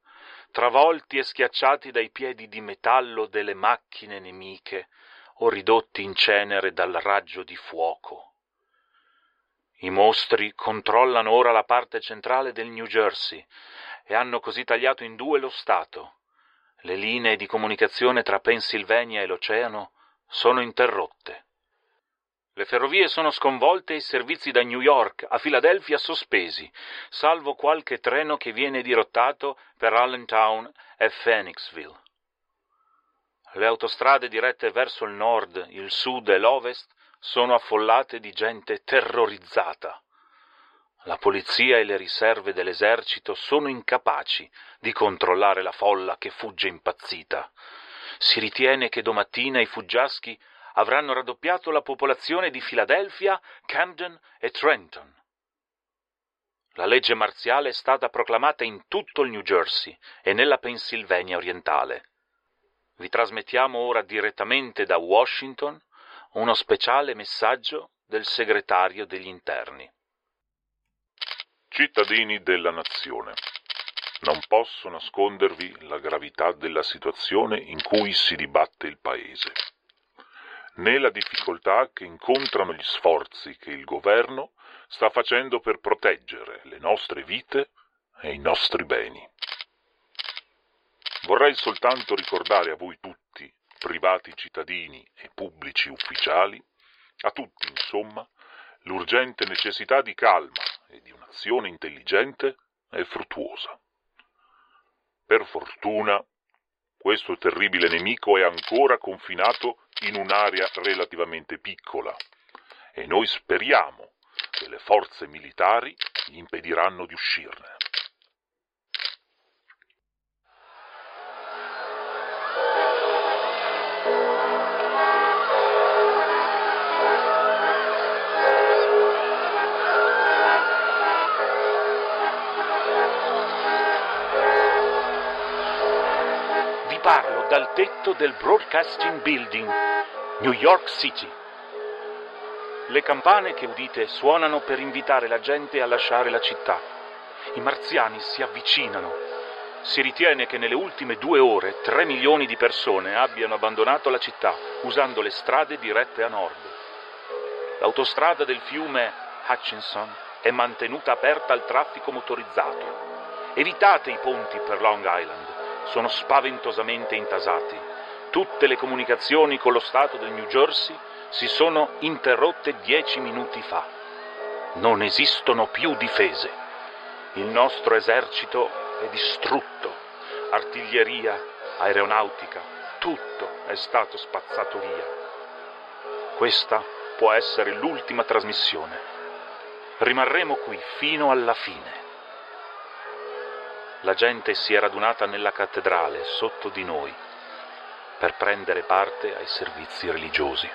[SPEAKER 8] travolti e schiacciati dai piedi di metallo delle macchine nemiche o ridotti in cenere dal raggio di fuoco. I mostri controllano ora la parte centrale del New Jersey e hanno così tagliato in due lo Stato. Le linee di comunicazione tra Pennsylvania e l'oceano sono interrotte. Le ferrovie sono sconvolte e i servizi da New York a Filadelfia sospesi, salvo qualche treno che viene dirottato per Allentown e Phoenixville. Le autostrade dirette verso il nord, il sud e l'ovest sono affollate di gente terrorizzata. La polizia e le riserve dell'esercito sono incapaci di controllare la folla che fugge impazzita. Si ritiene che domattina i fuggiaschi avranno raddoppiato la popolazione di Filadelfia, Camden e Trenton. La legge marziale è stata proclamata in tutto il New Jersey e nella Pennsylvania orientale. Vi trasmettiamo ora direttamente da Washington uno speciale messaggio del segretario degli interni.
[SPEAKER 12] Cittadini della nazione, non posso nascondervi la gravità della situazione in cui si dibatte il Paese, né la difficoltà che incontrano gli sforzi che il governo sta facendo per proteggere le nostre vite e i nostri beni. Vorrei soltanto ricordare a voi tutti, privati cittadini e pubblici ufficiali, a tutti, insomma, l'urgente necessità di calma e di un'azione intelligente e fruttuosa. Per fortuna, questo terribile nemico è ancora confinato in un'area relativamente piccola e noi speriamo che le forze militari gli impediranno di uscirne.
[SPEAKER 8] Parlo dal tetto del Broadcasting Building, New York City. Le campane che udite suonano per invitare la gente a lasciare la città. I marziani si avvicinano. Si ritiene che nelle ultime due ore tre milioni di persone abbiano abbandonato la città usando le strade dirette a nord. L'autostrada del fiume Hutchinson è mantenuta aperta al traffico motorizzato. Evitate i ponti per Long Island, sono spaventosamente intasati. Tutte le comunicazioni con lo Stato del New Jersey si sono interrotte dieci minuti fa. Non esistono più difese. Il nostro esercito è distrutto. Artiglieria, aeronautica, tutto è stato spazzato via. Questa può essere l'ultima trasmissione. Rimarremo qui fino alla fine. La gente si è radunata nella cattedrale sotto di noi per prendere parte ai servizi religiosi.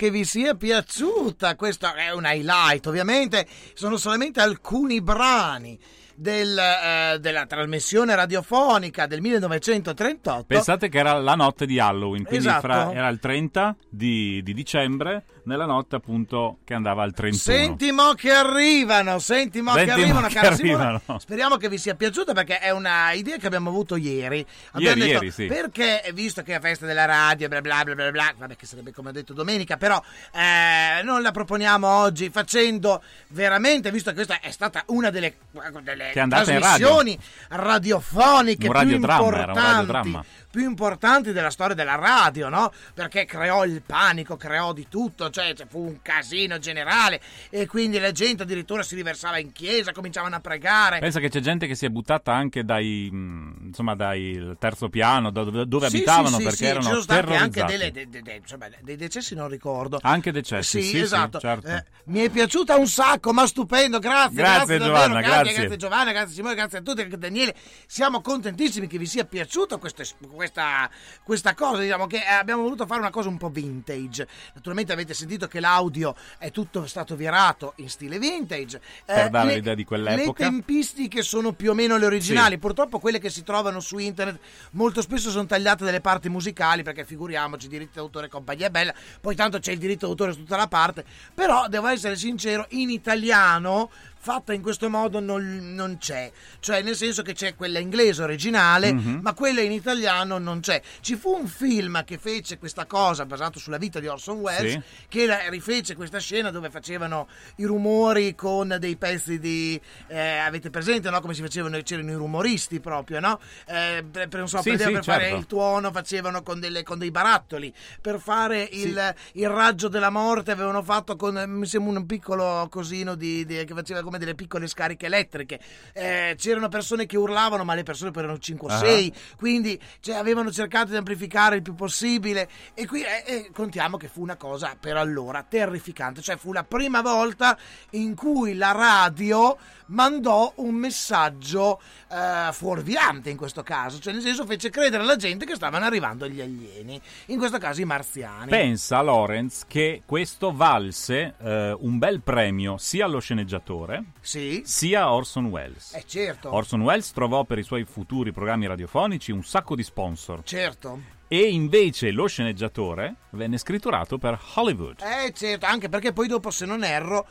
[SPEAKER 2] Che vi sia piaciuta. Questo è un highlight, ovviamente. Sono solamente alcuni brani del, eh, della trasmissione radiofonica del 1938.
[SPEAKER 1] Pensate che era la notte di Halloween, quindi
[SPEAKER 2] Esatto.
[SPEAKER 1] fra- era il 30 di, di dicembre, nella notte appunto che andava al 31.
[SPEAKER 2] Senti mo che arrivano, senti mo che
[SPEAKER 1] mo
[SPEAKER 2] arrivano,
[SPEAKER 1] che arrivano.
[SPEAKER 2] Speriamo che vi sia piaciuta perché è una idea che abbiamo avuto ieri. Abbiamo
[SPEAKER 1] Ieri,
[SPEAKER 2] detto,
[SPEAKER 1] ieri, sì.
[SPEAKER 2] Perché visto che è la festa della radio, bla bla bla bla bla, vabbè che sarebbe come ho detto domenica, però eh, non la proponiamo oggi facendo veramente, visto che questa è stata una delle, delle
[SPEAKER 1] Che è andata in
[SPEAKER 2] trasmissioni radiofoniche
[SPEAKER 1] Un
[SPEAKER 2] più importanti più importanti della storia della radio, no? Perché creò il panico, creò di tutto, cioè cioè, fu un casino generale e quindi la gente addirittura si riversava in chiesa, cominciavano a pregare.
[SPEAKER 1] Pensa che c'è gente che si è buttata anche dai, mh, insomma, dai terzo piano, da dove, dove
[SPEAKER 2] Sì,
[SPEAKER 1] abitavano,
[SPEAKER 2] sì,
[SPEAKER 1] perché
[SPEAKER 2] sì,
[SPEAKER 1] erano
[SPEAKER 2] ci sono stati anche delle- de- de- de- insomma, dei decessi, non ricordo.
[SPEAKER 1] Anche decessi,
[SPEAKER 2] Sì, esatto.
[SPEAKER 1] certo.
[SPEAKER 2] Eh, mi è piaciuta un sacco, ma stupendo. Grazie,
[SPEAKER 1] Grazie,
[SPEAKER 2] davvero,
[SPEAKER 1] Giovanna,
[SPEAKER 2] grazie,
[SPEAKER 1] grazie.
[SPEAKER 2] grazie Giovanna, grazie Simone, grazie a tutti, anche Daniele. Siamo contentissimi che vi sia piaciuta questa, questa, questa cosa. Diciamo che eh, abbiamo voluto fare una cosa un po' vintage. Naturalmente avete sentito che l'audio è tutto stato virato in stile vintage.
[SPEAKER 1] Per
[SPEAKER 2] Eh,
[SPEAKER 1] dare
[SPEAKER 2] le-
[SPEAKER 1] l'idea di quell'epoca.
[SPEAKER 2] Le tempistiche sono più o meno le originali.
[SPEAKER 1] Sì.
[SPEAKER 2] Purtroppo quelle che si trovano su internet molto spesso sono tagliate delle parti musicali perché figuriamoci, diritto d'autore e compagnia bella. Poi tanto c'è il diritto d'autore su tutta la parte. Però devo essere sincero, in italiano fatta in questo modo non, non c'è. Cioè nel senso che c'è quella inglese originale,
[SPEAKER 1] Mhm.
[SPEAKER 2] ma quella in italiano non c'è. Ci fu un film che fece questa cosa basato sulla vita di Orson Welles
[SPEAKER 1] Sì.
[SPEAKER 2] che la- rifece questa scena dove facevano i rumori con dei pezzi di eh, avete presente no? come si facevano c'erano i rumoristi proprio no Eh, per, per- non so,
[SPEAKER 1] Sì,
[SPEAKER 2] per,
[SPEAKER 1] sì,
[SPEAKER 2] per fare
[SPEAKER 1] certo.
[SPEAKER 2] il tuono facevano con, delle- con dei barattoli per fare il, il raggio della morte avevano fatto con mi sembra un piccolo cosino di, di- che faceva come delle piccole scariche elettriche Eh, c'erano persone che urlavano ma le persone poi erano 5 o
[SPEAKER 1] Ah.
[SPEAKER 2] 6 quindi cioè, avevano cercato di amplificare il più possibile e qui eh, eh, contiamo che fu una cosa per allora terrificante, cioè fu la prima volta in cui la radio mandò un messaggio eh, fuorviante in questo caso, cioè nel senso fece credere alla gente che stavano arrivando gli alieni, in questo caso i marziani.
[SPEAKER 1] Pensa Lorenz che questo valse eh, un bel premio sia allo sceneggiatore
[SPEAKER 2] Sì.
[SPEAKER 1] sia Orson Welles.
[SPEAKER 2] Eh certo.
[SPEAKER 1] Orson Welles trovò per i suoi futuri programmi radiofonici un sacco di sponsor
[SPEAKER 2] Certo.
[SPEAKER 1] e invece lo sceneggiatore venne scritturato per Hollywood.
[SPEAKER 2] Eh certo, anche perché poi dopo se non erro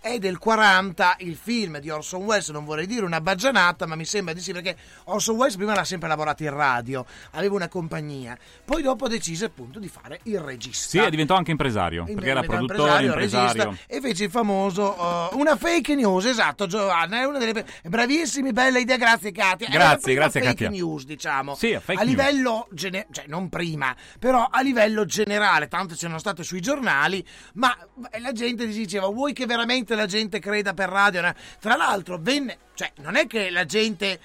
[SPEAKER 2] è del 40 il film di Orson Welles, non vorrei dire una baggianata, ma mi sembra di sì perché Orson Welles prima aveva sempre lavorato in radio, aveva una compagnia, poi dopo decise appunto di fare il regista.
[SPEAKER 1] Sì, e diventò anche impresario,
[SPEAKER 2] In-
[SPEAKER 1] perché era produttore,
[SPEAKER 2] impresario,
[SPEAKER 1] impresario.
[SPEAKER 2] e fece il famoso uh, una fake news, esatto Giovanna, è una delle bravissimi, bella idea, grazie Katia.
[SPEAKER 1] Grazie, grazie,
[SPEAKER 2] fake
[SPEAKER 1] Katia.
[SPEAKER 2] news, diciamo.
[SPEAKER 1] Sì, fake
[SPEAKER 2] a
[SPEAKER 1] news.
[SPEAKER 2] livello gene- cioè non prima, però a livello generale, tanto c'erano state sui giornali, ma la gente diceva "Vuoi che veramente la gente creda per radio?" no?" Tra l'altro venne, cioè non è che la gente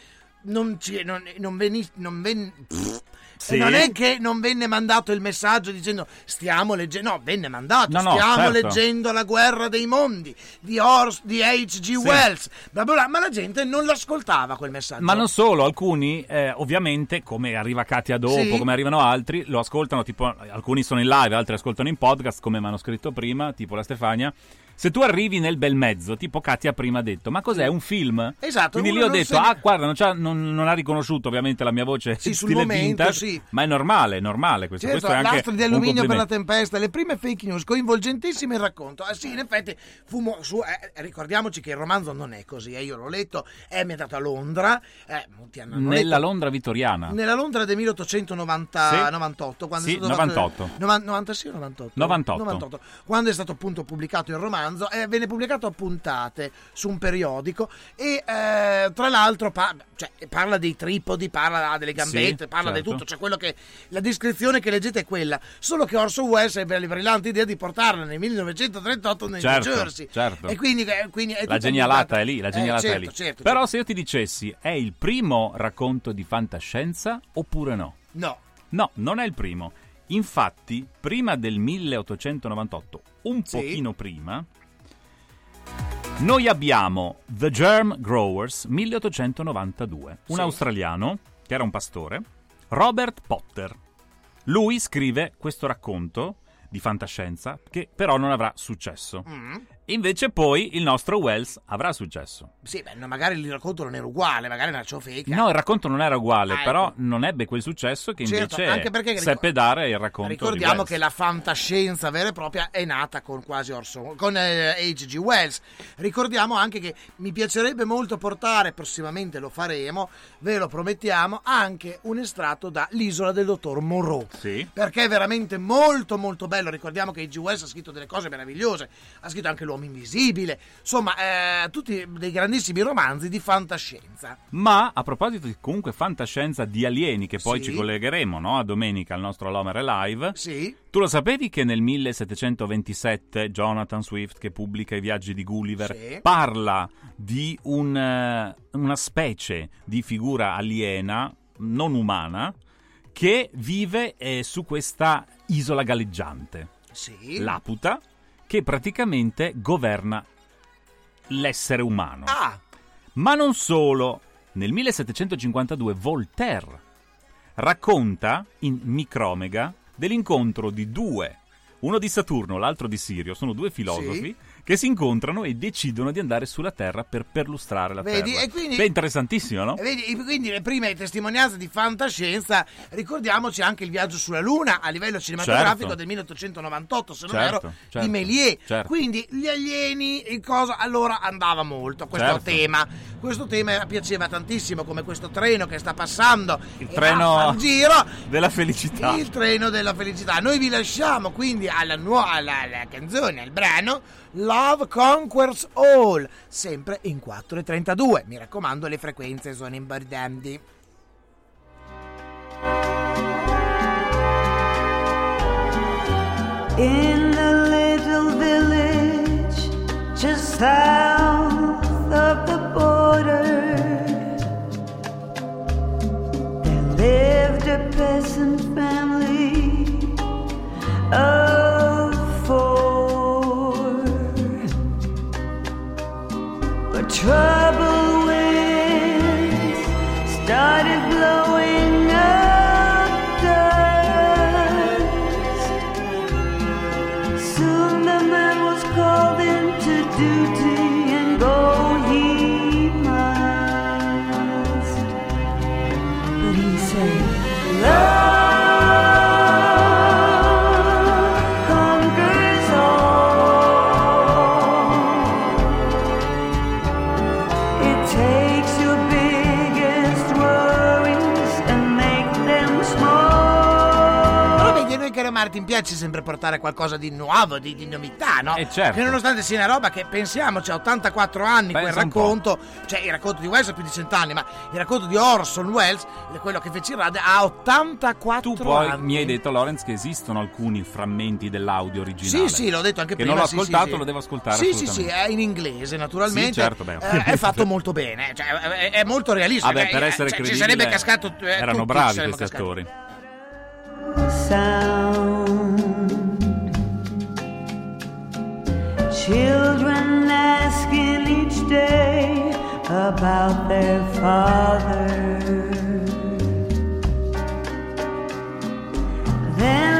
[SPEAKER 2] non ci non, non veni- non ven- pff,
[SPEAKER 1] Sì.
[SPEAKER 2] non è che non venne mandato il messaggio dicendo stiamo leggendo, no, venne mandato,
[SPEAKER 1] No, no,
[SPEAKER 2] stiamo
[SPEAKER 1] certo.
[SPEAKER 2] leggendo La guerra dei mondi di, Ors- di H.G. Wells, bla bla bla, ma la gente non l'ascoltava quel messaggio.
[SPEAKER 1] Ma non solo, alcuni eh, ovviamente, come arriva Katia dopo,
[SPEAKER 2] Sì.
[SPEAKER 1] come arrivano altri, lo ascoltano, tipo alcuni sono in live, altri ascoltano in podcast, come mi hanno scritto prima, tipo la Stefania. Se tu arrivi nel bel mezzo, tipo Katia prima ha detto, ma cos'è un film?
[SPEAKER 2] Esatto,
[SPEAKER 1] Quindi lì ho detto, ah guarda, non, non- non ha riconosciuto ovviamente la mia voce
[SPEAKER 2] Sì, sul
[SPEAKER 1] stile
[SPEAKER 2] momento,
[SPEAKER 1] vintage,
[SPEAKER 2] sì.
[SPEAKER 1] ma è normale, è normale questo.
[SPEAKER 2] Certo,
[SPEAKER 1] questo è anche
[SPEAKER 2] di alluminio per la tempesta, le prime fake news, coinvolgentissime il racconto. Ah, sì, in effetti, fu mo- su, eh, ricordiamoci che il romanzo non è così, eh, io l'ho letto, è ambientato a Londra, eh,
[SPEAKER 1] Nella Londra vittoriana.
[SPEAKER 2] Nella Londra del 1898,
[SPEAKER 1] Sì.
[SPEAKER 2] 98, quando
[SPEAKER 1] Sì,
[SPEAKER 2] è stato fatto-
[SPEAKER 1] 98.
[SPEAKER 2] Novan- 90 sì o 98?
[SPEAKER 1] 98.
[SPEAKER 2] Quando è stato appunto pubblicato il romanzo, eh, venne pubblicato a puntate su un periodico e eh, tra l'altro pa- cioè, parla dei tripodi, parla delle gambette,
[SPEAKER 1] Sì,
[SPEAKER 2] parla di
[SPEAKER 1] certo.
[SPEAKER 2] tutto, cioè quello che la descrizione che leggete è quella, solo che Orson Welles ebbe la brillante idea di portarla nel 1938 nel
[SPEAKER 1] Certo,
[SPEAKER 2] New Jersey.
[SPEAKER 1] certo.
[SPEAKER 2] E quindi, eh, quindi è
[SPEAKER 1] La genialata è lì, la
[SPEAKER 2] Eh,
[SPEAKER 1] genialata
[SPEAKER 2] certo,
[SPEAKER 1] è lì.
[SPEAKER 2] certo,
[SPEAKER 1] Però
[SPEAKER 2] certo.
[SPEAKER 1] se io ti dicessi, è il primo racconto di fantascienza oppure no?
[SPEAKER 2] No.
[SPEAKER 1] No, non è il primo. Infatti, prima del 1898, un
[SPEAKER 2] Sì.
[SPEAKER 1] pochino prima, noi abbiamo The Germ Growers 1892, un
[SPEAKER 2] Sì.
[SPEAKER 1] australiano che era un pastore, Robert Potter. Lui scrive questo racconto di fantascienza che però non avrà successo.
[SPEAKER 2] Mm.
[SPEAKER 1] Invece poi il nostro Wells avrà successo.
[SPEAKER 2] Sì, beh, no, magari il racconto non era uguale, magari era ciò fake.
[SPEAKER 1] No, il racconto non era uguale,
[SPEAKER 2] Ah, ecco.
[SPEAKER 1] però non ebbe quel successo che
[SPEAKER 2] Certo,
[SPEAKER 1] invece
[SPEAKER 2] anche perché
[SPEAKER 1] seppe dare il racconto di
[SPEAKER 2] Ricordiamo che la fantascienza vera e propria è nata con quasi Orson, con eh, H.G. Wells. Ricordiamo anche che mi piacerebbe molto portare, prossimamente lo faremo, ve lo promettiamo, anche un estratto da L'isola del dottor Moreau.
[SPEAKER 1] Sì.
[SPEAKER 2] Perché è veramente molto molto bello. Ricordiamo che H.G. Wells ha scritto delle cose meravigliose, ha scritto anche L'uomo invisibile, insomma, eh, tutti dei grandissimi romanzi di fantascienza.
[SPEAKER 1] Ma a proposito di comunque fantascienza di alieni, che poi
[SPEAKER 2] Sì.
[SPEAKER 1] ci collegheremo no, a domenica al nostro Lomer Live.
[SPEAKER 2] Sì.
[SPEAKER 1] Tu lo sapevi che nel 1727 Jonathan Swift, che pubblica i viaggi di Gulliver,
[SPEAKER 2] Sì.
[SPEAKER 1] parla di un, eh, una specie di figura aliena, non umana, che vive eh, su questa isola galleggiante,
[SPEAKER 2] Sì.
[SPEAKER 1] Laputa, che praticamente governa l'essere umano.
[SPEAKER 2] Ah,
[SPEAKER 1] Ma non solo. Nel 1752 Voltaire racconta in Micromega dell'incontro di due, uno di Saturno, l'altro di Sirio, sono due filosofi che si incontrano e decidono di andare sulla Terra per perlustrare la
[SPEAKER 2] Vedi?
[SPEAKER 1] Terra.
[SPEAKER 2] E quindi-
[SPEAKER 1] Beh, interessantissimo, no?
[SPEAKER 2] Vedi, e quindi le prime testimonianze di fantascienza, ricordiamoci anche il viaggio sulla Luna a livello cinematografico
[SPEAKER 1] Certo.
[SPEAKER 2] del 1898, se non
[SPEAKER 1] Certo,
[SPEAKER 2] erro,
[SPEAKER 1] certo,
[SPEAKER 2] di Méliès.
[SPEAKER 1] certo.
[SPEAKER 2] Quindi gli alieni, il cosa, allora andava molto questo
[SPEAKER 1] Certo.
[SPEAKER 2] tema. Questo tema piaceva tantissimo, come questo treno che sta passando.
[SPEAKER 1] Il treno
[SPEAKER 2] giro.
[SPEAKER 1] della felicità.
[SPEAKER 2] Il treno della felicità. Noi vi lasciamo quindi alla, nuova alla, alla canzone, al brano Love Conquers All, sempre in 4.32. Mi raccomando, le frequenze sono importanti.
[SPEAKER 11] In a little village just south lived a peasant family of four. But trouble
[SPEAKER 2] Martin piace sempre portare qualcosa di nuovo, di, di novità, no?
[SPEAKER 1] Eh, certo.
[SPEAKER 2] Che nonostante sia una roba che pensiamoci a 84 anni quel
[SPEAKER 1] Pensa po'.
[SPEAKER 2] racconto, cioè il racconto di Wells ha più di 100 anni, ma il racconto di Orson Welles, è quello che fece il radio, ha 84
[SPEAKER 1] Tu poi
[SPEAKER 2] anni.
[SPEAKER 1] mi hai detto, Lorenz, che esistono alcuni frammenti dell'audio originale.
[SPEAKER 2] Sì, sì, l'ho detto anche
[SPEAKER 1] che
[SPEAKER 2] prima.
[SPEAKER 1] non l'ho
[SPEAKER 2] sì,
[SPEAKER 1] ascoltato,
[SPEAKER 2] sì.
[SPEAKER 1] lo devo ascoltare
[SPEAKER 2] Sì, sì, sì, è in inglese naturalmente.
[SPEAKER 1] Sì, certo, beh,
[SPEAKER 2] Eh, è fatto molto bene, cioè, è, è molto realistico.
[SPEAKER 1] Vabbè, per
[SPEAKER 2] Eh,
[SPEAKER 1] essere
[SPEAKER 2] cioè, ci
[SPEAKER 1] credibile,
[SPEAKER 2] sarebbe cascato. eh,
[SPEAKER 1] erano
[SPEAKER 2] tutti
[SPEAKER 1] bravi
[SPEAKER 2] ci
[SPEAKER 1] questi
[SPEAKER 2] cascati.
[SPEAKER 1] attori.
[SPEAKER 11] sound. Children asking each day about their father. Then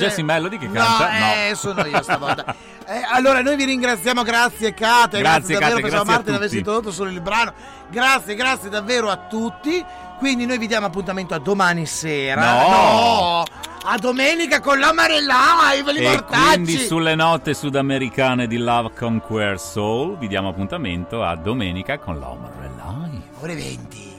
[SPEAKER 2] dire?
[SPEAKER 1] Jessie Melody che
[SPEAKER 2] No,
[SPEAKER 1] canta?
[SPEAKER 2] eh, sono io stavolta. <laughs> Eh, allora, noi vi ringraziamo, grazie Kate, grazie,
[SPEAKER 1] Grazie,
[SPEAKER 2] davvero,
[SPEAKER 1] Kate,
[SPEAKER 2] pensavo Martin avesse introdotto solo il brano. Grazie, grazie davvero a tutti. Quindi noi vi diamo appuntamento a domani sera.
[SPEAKER 1] No!
[SPEAKER 2] A domenica con l'Amare Live, li
[SPEAKER 1] E
[SPEAKER 2] mortacci.
[SPEAKER 1] quindi sulle note sudamericane di Love Conquer Soul vi diamo appuntamento a domenica con l'Homer Live.
[SPEAKER 2] Ore 20.